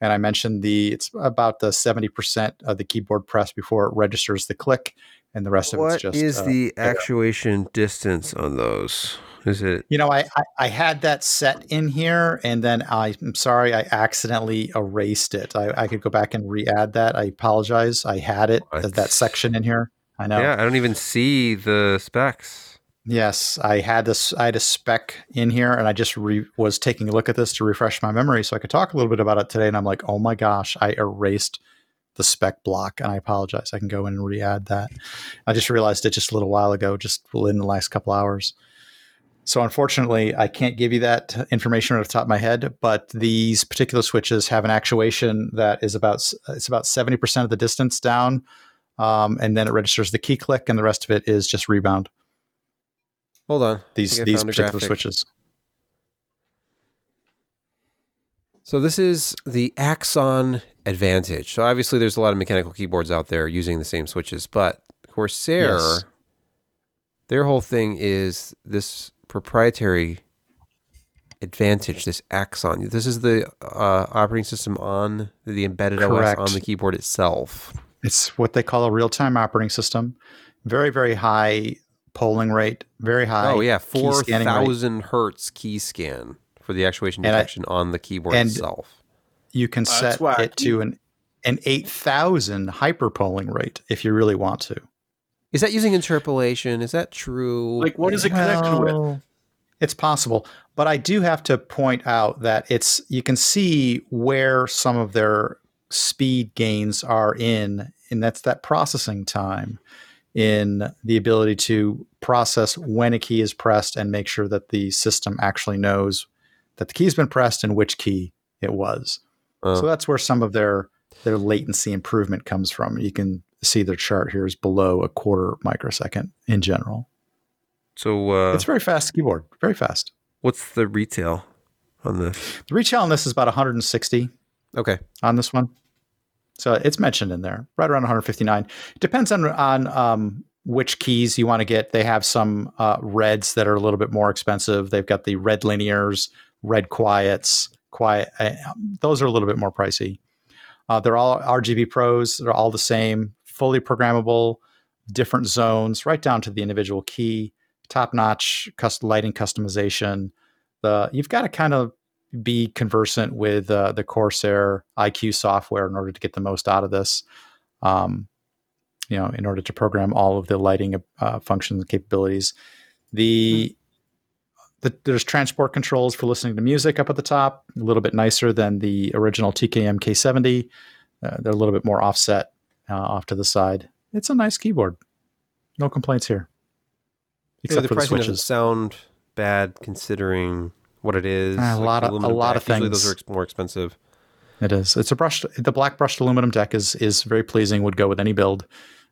And i mentioned the it's about the 70% of the keyboard press before it registers the click and the rest what of it's just what is uh, the actuation distance on those is it? You know, I, I, I had that set in here, and then I, am sorry, I accidentally erased it. I, I could go back and re-add that. I apologize. I had it what? that section in here. I know. Yeah, I don't even see the specs. Yes, I had this. I had a spec in here, and I just re- was taking a look at this to refresh my memory so I could talk a little bit about it today. And I'm like, oh my gosh, I erased the spec block, and I apologize. I can go in and re-add that. I just realized it just a little while ago, just within the last couple hours. So unfortunately, I can't give you that information off the top of my head. But these particular switches have an actuation that is about it's about seventy percent of the distance down, um, and then it registers the key click, and the rest of it is just rebound. Hold on, these these particular switches. So this is the Axon advantage. So obviously, there's a lot of mechanical keyboards out there using the same switches, but Corsair, yes. their whole thing is this proprietary advantage, this Axon. This is the uh, operating system on the embedded Correct. OS on the keyboard itself. It's what they call a real time operating system. Very, very high polling rate, very high. Oh, yeah. 4,000 hertz key scan for the actuation detection I, on the keyboard itself. You can set it to an, an 8,000 hyper polling rate if you really want to. Is that using interpolation? Is that true? Like, what is it connected well, with? It's possible, but I do have to point out that it's you can see where some of their speed gains are in, and that's that processing time in the ability to process when a key is pressed and make sure that the system actually knows that the key's been pressed and which key it was. Uh, so that's where some of their their latency improvement comes from. You can see their chart here is below a quarter microsecond in general. So uh, it's very fast keyboard, very fast. What's the retail on this? The retail on this is about 160. Okay. On this one, so it's mentioned in there, right around 159. It depends on on um, which keys you want to get. They have some uh, reds that are a little bit more expensive. They've got the red linears, red quiets, quiet. Uh, those are a little bit more pricey. Uh, they're all RGB pros. They're all the same, fully programmable, different zones, right down to the individual key top notch custom lighting customization. The you've got to kind of be conversant with uh, the Corsair iCUE software in order to get the most out of this. Um, you know, in order to program all of the lighting uh, functions and capabilities. The, the, there's transport controls for listening to music up at the top, a little bit nicer than the original TKL K70. Uh, they're a little bit more offset uh, off to the side. It's a nice keyboard. No complaints here. Except yeah, the for pricing the switches. doesn't sound bad considering what it is. Uh, a like lot of a lot deck. of things. Usually those are more expensive. It is. It's a brushed. The black brushed aluminum deck is is very pleasing. Would go with any build.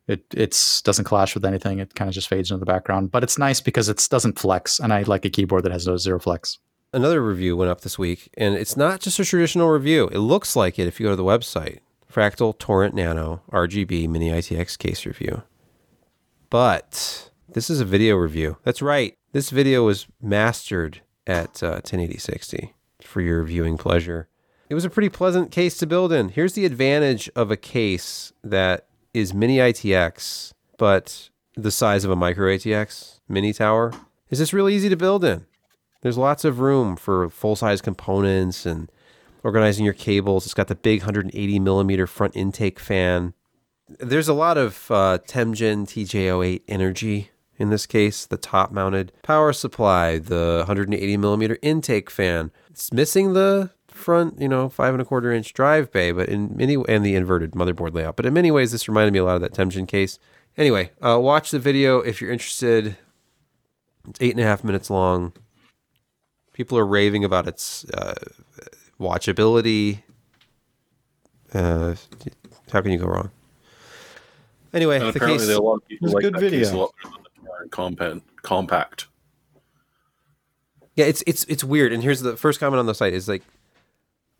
It it's doesn't clash with anything. It kind of just fades into the background. But it's nice because it doesn't flex, and I like a keyboard that has no zero flex. Another review went up this week, and it's not just a traditional review. It looks like it if you go to the website. Fractal Torrent Nano RGB Mini ITX case review. But this is a video review. That's right. This video was mastered at uh, 108060 for your viewing pleasure. It was a pretty pleasant case to build in. Here's the advantage of a case that is mini ITX, but the size of a micro ATX mini tower. Is this really easy to build in? There's lots of room for full size components and organizing your cables. It's got the big 180 millimeter front intake fan. There's a lot of uh, Temjin TJ08 energy in this case, the top mounted power supply, the 180 millimeter intake fan. It's missing the front, you know, five and a quarter inch drive bay, but in many and the inverted motherboard layout. But in many ways, this reminded me a lot of that Temjin case. Anyway, uh, watch the video if you're interested. It's eight and a half minutes long. People are raving about its uh, watchability. Uh, how can you go wrong? Anyway, and the case, a lot of people like good video compact. Compact. Yeah, it's it's it's weird. And here's the first comment on the site is like,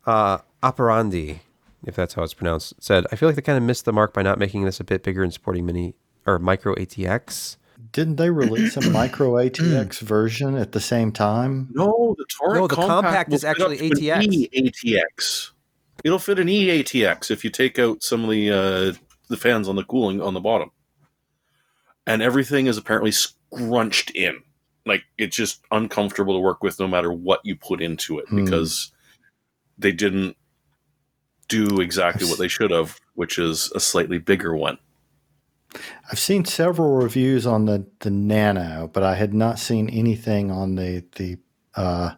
uh, operandi, if that's how it's pronounced, said, I feel like they kind of missed the mark by not making this a bit bigger and supporting mini or micro ATX. Didn't they release a *clears throat* micro ATX version at the same time? No, the Torrent no, the compact, compact is actually ATX. ATX. It'll fit an eATX if you take out some of the uh, the fans on the cooling on the bottom and everything is apparently scrunched in. Like it's just uncomfortable to work with no matter what you put into it hmm. because they didn't do exactly what they should have, which is a slightly bigger one. I've seen several reviews on the the Nano, but I had not seen anything on the the uh,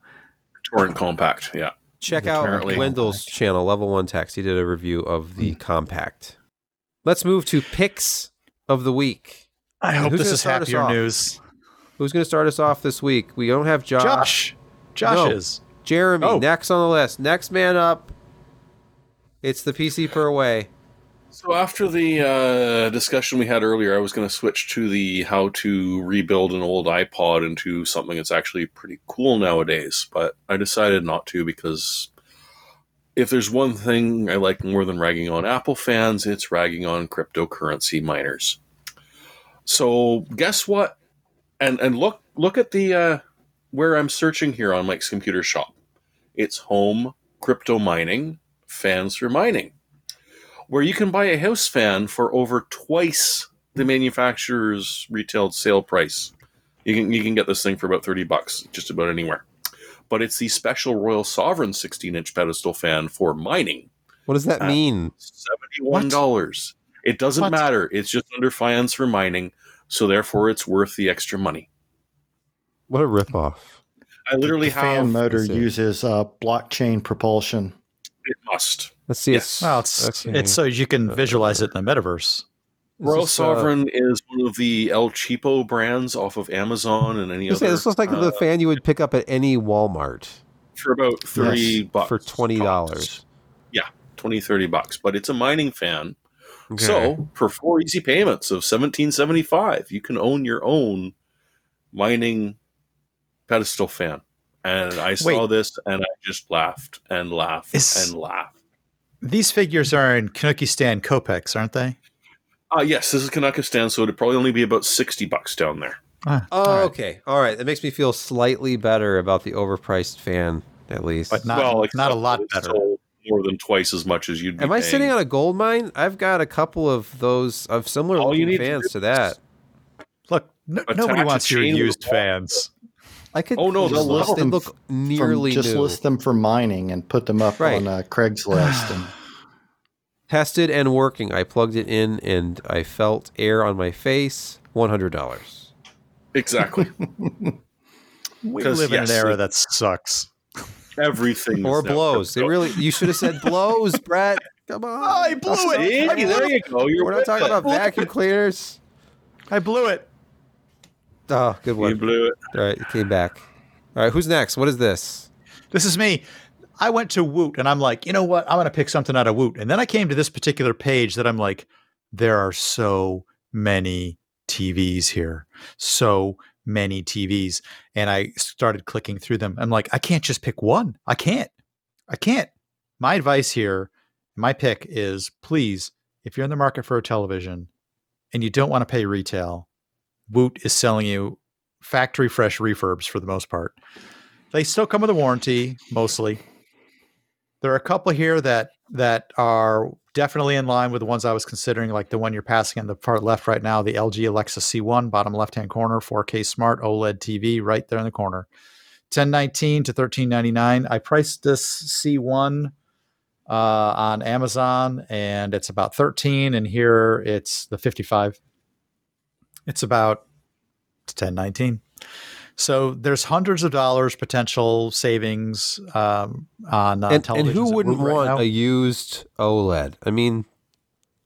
Torrent Compact. Yeah, check out Wendell's channel, Level1Techs. He did a review of the mm. Compact. Let's move to picks of the week. I hope this is happier news. Who's going to start us off this week? We don't have Josh. Josh. Josh no. is. Jeremy, oh. next on the list. Next man up. It's the PC per way. So after the uh, discussion we had earlier, I was going to switch to the how to rebuild an old iPod into something that's actually pretty cool nowadays, but I decided not to because if there's one thing I like more than ragging on Apple fans, it's ragging on cryptocurrency miners. So guess what? And and look look at the uh, where I'm searching here on Mike's Computer Shop. It's home crypto mining fans for mining, where you can buy a house fan for over twice the manufacturer's retail sale price. You can you can get this thing for about thirty bucks just about anywhere but it's the special Royal Sovereign 16 inch pedestal fan for mining. What does that mean? $71. It doesn't what? matter. It's just under fans for mining, so therefore it's worth the extra money. What a ripoff. I literally the have fan motor uses uh, blockchain propulsion. It must. Let's see. Yes. Well, it's, it's so you can visualize it in the metaverse. Royal this, Sovereign uh, is one of the El Cheapo brands off of Amazon and any other. Say, this looks like uh, the fan you would pick up at any Walmart for about thirty yes, bucks for twenty dollars. Yeah, 20, 30 bucks. But it's a mining fan. Okay. So for four easy payments of seventeen seventy five, you can own your own mining pedestal fan. And I saw Wait. this and I just laughed and laughed is, and laughed. These figures are in Kanukistan kopecks, aren't they? Uh, yes, this is Kanakistan, so it'd probably only be about 60 bucks down there. Ah, oh, all right. okay. All right. That makes me feel slightly better about the overpriced fan, at least. But not, well, not a lot better. More than twice as much as you'd Am I sitting on a gold mine? I've got a couple of those, of similar All looking fans to, to that. Look, no, nobody wants your used fans. I could. Oh no, they'll list them. They look nearly from, just new. list them for mining and put them up right. on uh, Craigslist. and *sighs* tested and working. I plugged it in and I felt air on my face. One hundred dollars. Exactly. *laughs* we live yes, in an era that sucks. Everything or blows. It really. You should have said blows, Brett. Come on. Oh, I blew it. Hey, I blew there it. you go. You're We're not talking it. about vacuum cleaners. I blew it. Oh, good one. You blew it. All right, it came back. All right, who's next? What is this? This is me. I went to Woot and I'm like, you know what? I'm going to pick something out of Woot. And then I came to this particular page that I'm like, there are so many TVs here. So many TVs. And I started clicking through them. I'm like, I can't just pick one. I can't. I can't. My advice here, my pick is please, if you're in the market for a television and you don't want to pay retail, Woot is selling you factory fresh refurbs for the most part. They still come with a warranty, mostly. There are a couple here that that are definitely in line with the ones I was considering, like the one you're passing in the far left right now, the LG Alexa C1, bottom left hand corner, 4K smart OLED TV, right there in the corner. 1019 to 1399. I priced this C1 uh, on Amazon, and it's about 13, and here it's the 55. It's about 1019. So there's hundreds of dollars potential savings um, on uh, and, television. And who wouldn't want right a used OLED? I mean,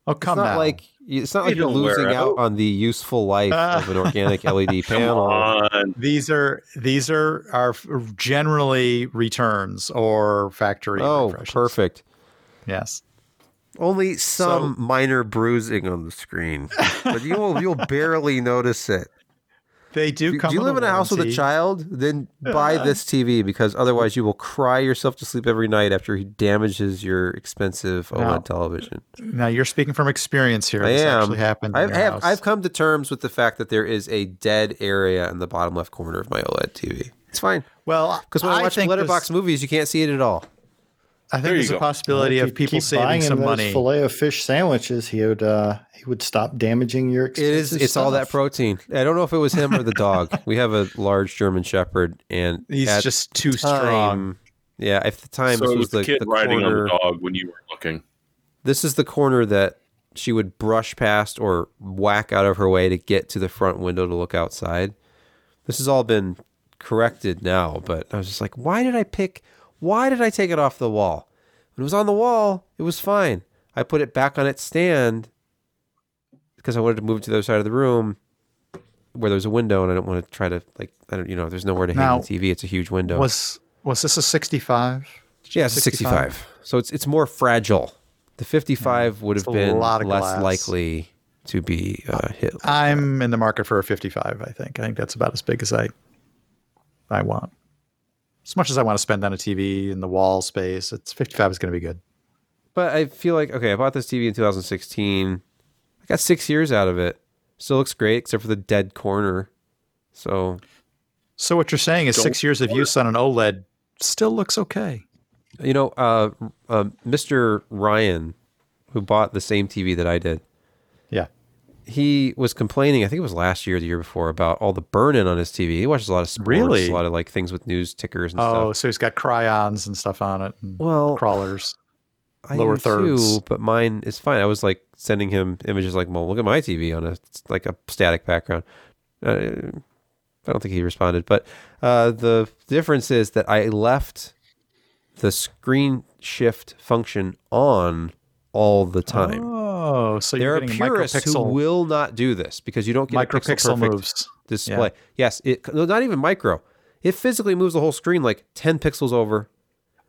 oh come it's not now. like it's not like you're losing out on the useful life uh, *laughs* of an organic LED *laughs* panel. These are these are are generally returns or factory. Oh, perfect. Yes. Only some so, minor bruising on the screen, but you'll *laughs* you'll barely notice it. They do come. Do you live in a house with a child? Then buy this TV because otherwise you will cry yourself to sleep every night after he damages your expensive OLED now, television. Now you're speaking from experience here. I this am. Actually happened. I've, have, I've come to terms with the fact that there is a dead area in the bottom left corner of my OLED TV. It's fine. Well, because when I, I watch letterbox this, movies, you can't see it at all. I think there's a possibility well, of people saving some money. Fillet of fish sandwiches, he would uh, he would stop damaging your. It is. It's stuff. all that protein. I don't know if it was him or the dog. *laughs* we have a large German Shepherd, and he's just too time, strong. Yeah, at the time, so this was, was the, kid the riding corner, on the dog when you were looking. This is the corner that she would brush past or whack out of her way to get to the front window to look outside. This has all been corrected now, but I was just like, why did I pick? Why did I take it off the wall? When it was on the wall, it was fine. I put it back on its stand because I wanted to move it to the other side of the room where there's a window, and I don't want to try to like I don't you know there's nowhere to now, hang the TV. It's a huge window. Was was this a 65? Yeah, it's a 65. So it's it's more fragile. The 55 would have been less glass. likely to be uh, hit. I'm in the market for a 55. I think. I think that's about as big as I I want. As much as I want to spend on a TV and the wall space, it's 55 is going to be good. But I feel like okay, I bought this TV in 2016. I got six years out of it. Still looks great, except for the dead corner. So, so what you're saying is six years of use on an OLED still looks okay. You know, uh, uh, Mr. Ryan, who bought the same TV that I did. Yeah. He was complaining, I think it was last year or the year before, about all the burn in on his TV. He watches a lot of sports, really? a lot of like things with news tickers and oh, stuff. Oh, so he's got chyrons and stuff on it. well, crawlers. I lower thirds. Too, but mine is fine. I was like sending him images like, well, look at my TV on a like a static background. Uh, I don't think he responded, but uh, the difference is that I left the screen shift function on all the time. Oh, Oh, so there are purists who will not do this because you don't get micropixel moves display. Yeah. Yes, it not even micro. It physically moves the whole screen like ten pixels over.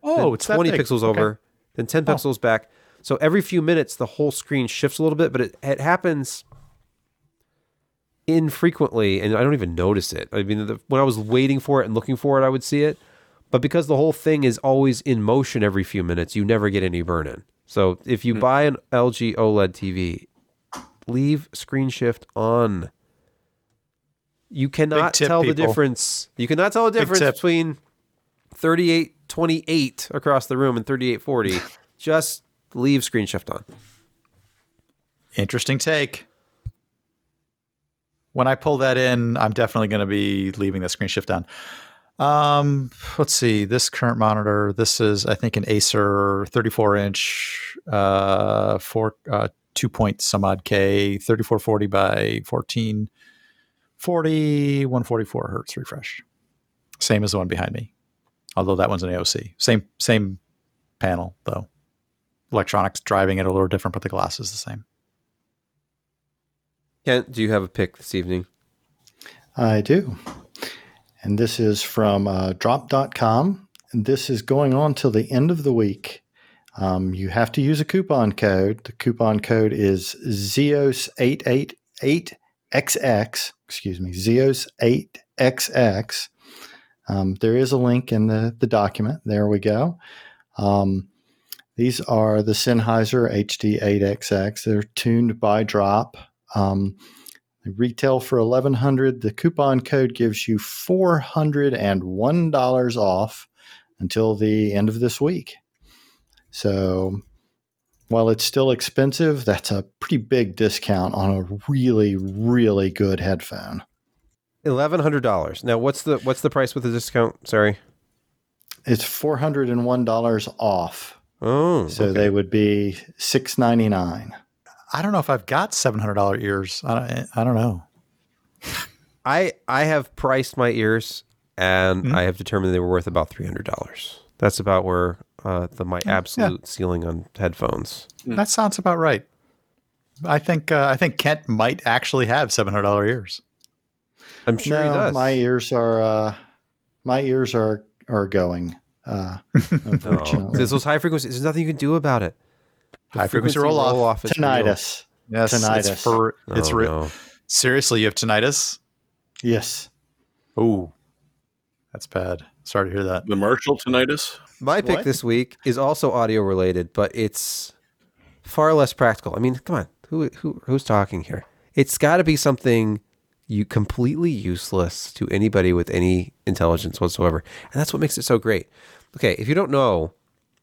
Oh, it's twenty pixels okay. over, then ten oh. pixels back. So every few minutes, the whole screen shifts a little bit, but it, it happens infrequently, and I don't even notice it. I mean, the, when I was waiting for it and looking for it, I would see it. But because the whole thing is always in motion every few minutes, you never get any burn in. So if you mm-hmm. buy an LG OLED TV, leave screen shift on. You cannot tip, tell people. the difference. You cannot tell the difference between 3828 across the room and 3840. *laughs* Just leave screen shift on. Interesting take. When I pull that in, I'm definitely going to be leaving the screen shift on. Um, let's see. This current monitor. This is, I think, an Acer 34 inch, uh, four, uh, two point some odd K, 3440 by 1440, 144 hertz refresh. Same as the one behind me, although that one's an AOC. Same same panel though. Electronics driving it a little different, but the glass is the same. Kent, do you have a pick this evening? I do and this is from uh, drop.com. And this is going on till the end of the week. Um, you have to use a coupon code. The coupon code is Zeos888XX, excuse me, Zeos8XX. Um, there is a link in the, the document. There we go. Um, these are the Sennheiser HD8XX. They're tuned by drop. Um, retail for 1100 The coupon code gives you $401 off until the end of this week. So while it's still expensive, that's a pretty big discount on a really, really good headphone. Eleven hundred dollars. Now, what's the what's the price with the discount? Sorry, it's four hundred and one dollars off. Oh, so okay. they would be six ninety nine. I don't know if I've got seven hundred dollar ears. I don't, I don't know. I I have priced my ears and mm-hmm. I have determined they were worth about three hundred dollars. That's about where uh, the my absolute yeah. ceiling on headphones. Mm. That sounds about right. I think uh, I think Kent might actually have seven hundred dollar ears. I'm sure no, he does. My ears are uh, my ears are are going. Uh, *laughs* unfortunately, oh, those high frequencies. There's nothing you can do about it. High frequency roll off. Roll off tinnitus. Real. Yes, tinnitus. It's, for, it's oh, re- no. Seriously, you have tinnitus? Yes. Oh, that's bad. Sorry to hear that. The Marshall tinnitus. My pick what? this week is also audio related, but it's far less practical. I mean, come on, who who who's talking here? It's got to be something you completely useless to anybody with any intelligence whatsoever, and that's what makes it so great. Okay, if you don't know,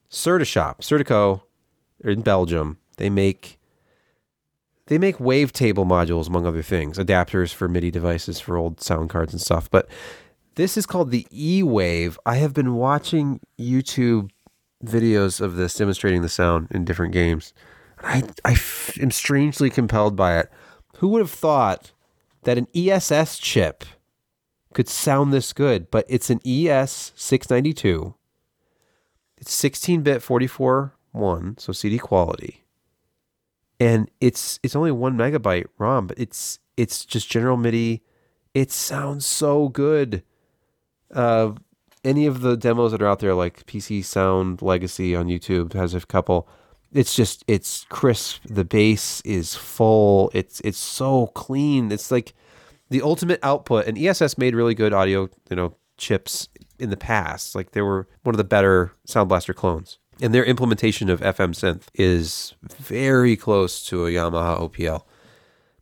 Serdashop, Serdaco in Belgium. They make they make wavetable modules among other things, adapters for MIDI devices for old sound cards and stuff. But this is called the E-Wave. I have been watching YouTube videos of this demonstrating the sound in different games. I, I f- am strangely compelled by it. Who would have thought that an ESS chip could sound this good? But it's an ES692. It's 16 bit 44 one, so CD quality. And it's it's only one megabyte ROM, but it's it's just general MIDI. It sounds so good. Uh, any of the demos that are out there, like PC Sound Legacy on YouTube, has a couple. It's just it's crisp. The bass is full. It's it's so clean. It's like the ultimate output. And ESS made really good audio, you know, chips in the past. Like they were one of the better Sound Blaster clones. And their implementation of FM synth is very close to a Yamaha OPL.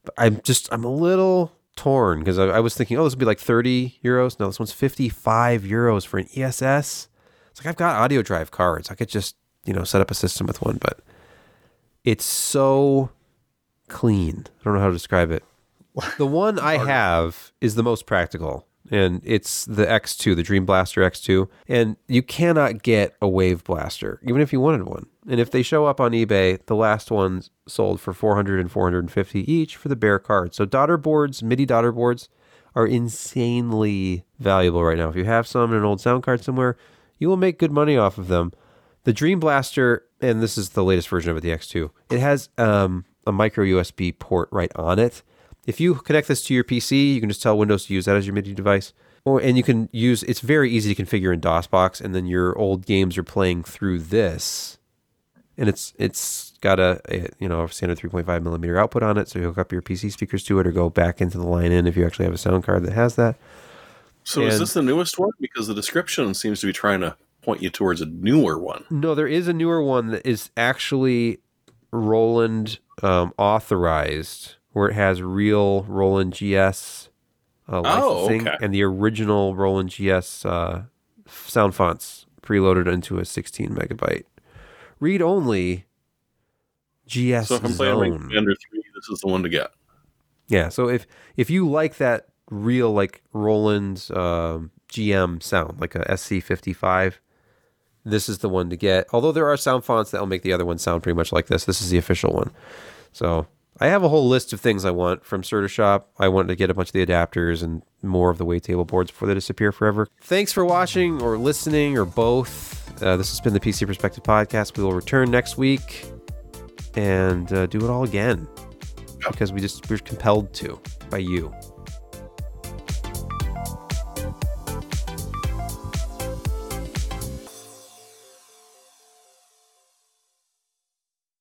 But I'm just I'm a little torn because I, I, was thinking, oh, this would be like 30 euros. No, this one's 55 euros for an ESS. It's like I've got audio drive cards. I could just you know set up a system with one, but it's so clean. I don't know how to describe it. The one I have is the most practical and it's the X2, the Dream Blaster X2, and you cannot get a Wave Blaster even if you wanted one. And if they show up on eBay, the last ones sold for 400 and 450 each for the bare card. So daughter boards, MIDI daughter boards are insanely valuable right now. If you have some in an old sound card somewhere, you will make good money off of them. The Dream Blaster, and this is the latest version of it, the X2, it has um, a micro USB port right on it if you connect this to your PC, you can just tell Windows to use that as your MIDI device. Or and you can use it's very easy to configure in DOSBox, and then your old games are playing through this, and it's it's got a, a you know a standard 3.5 millimeter output on it, so you hook up your PC speakers to it, or go back into the line in if you actually have a sound card that has that. So and, is this the newest one? Because the description seems to be trying to point you towards a newer one. No, there is a newer one that is actually Roland um, authorized where it has real Roland GS uh, oh, licensing oh, okay. and the original Roland GS uh, sound fonts preloaded into a 16 megabyte read only GS so if I'm zone. playing Commander 3 this is the one to get yeah so if if you like that real like Roland um, GM sound like a SC55 this is the one to get although there are sound fonts that will make the other one sound pretty much like this this is the official one so I have a whole list of things I want from Serdashop. I want to get a bunch of the adapters and more of the weight table boards before they disappear forever. Thanks for watching or listening or both. Uh, this has been the PC Perspective Podcast. We will return next week and uh, do it all again because we just we're compelled to by you.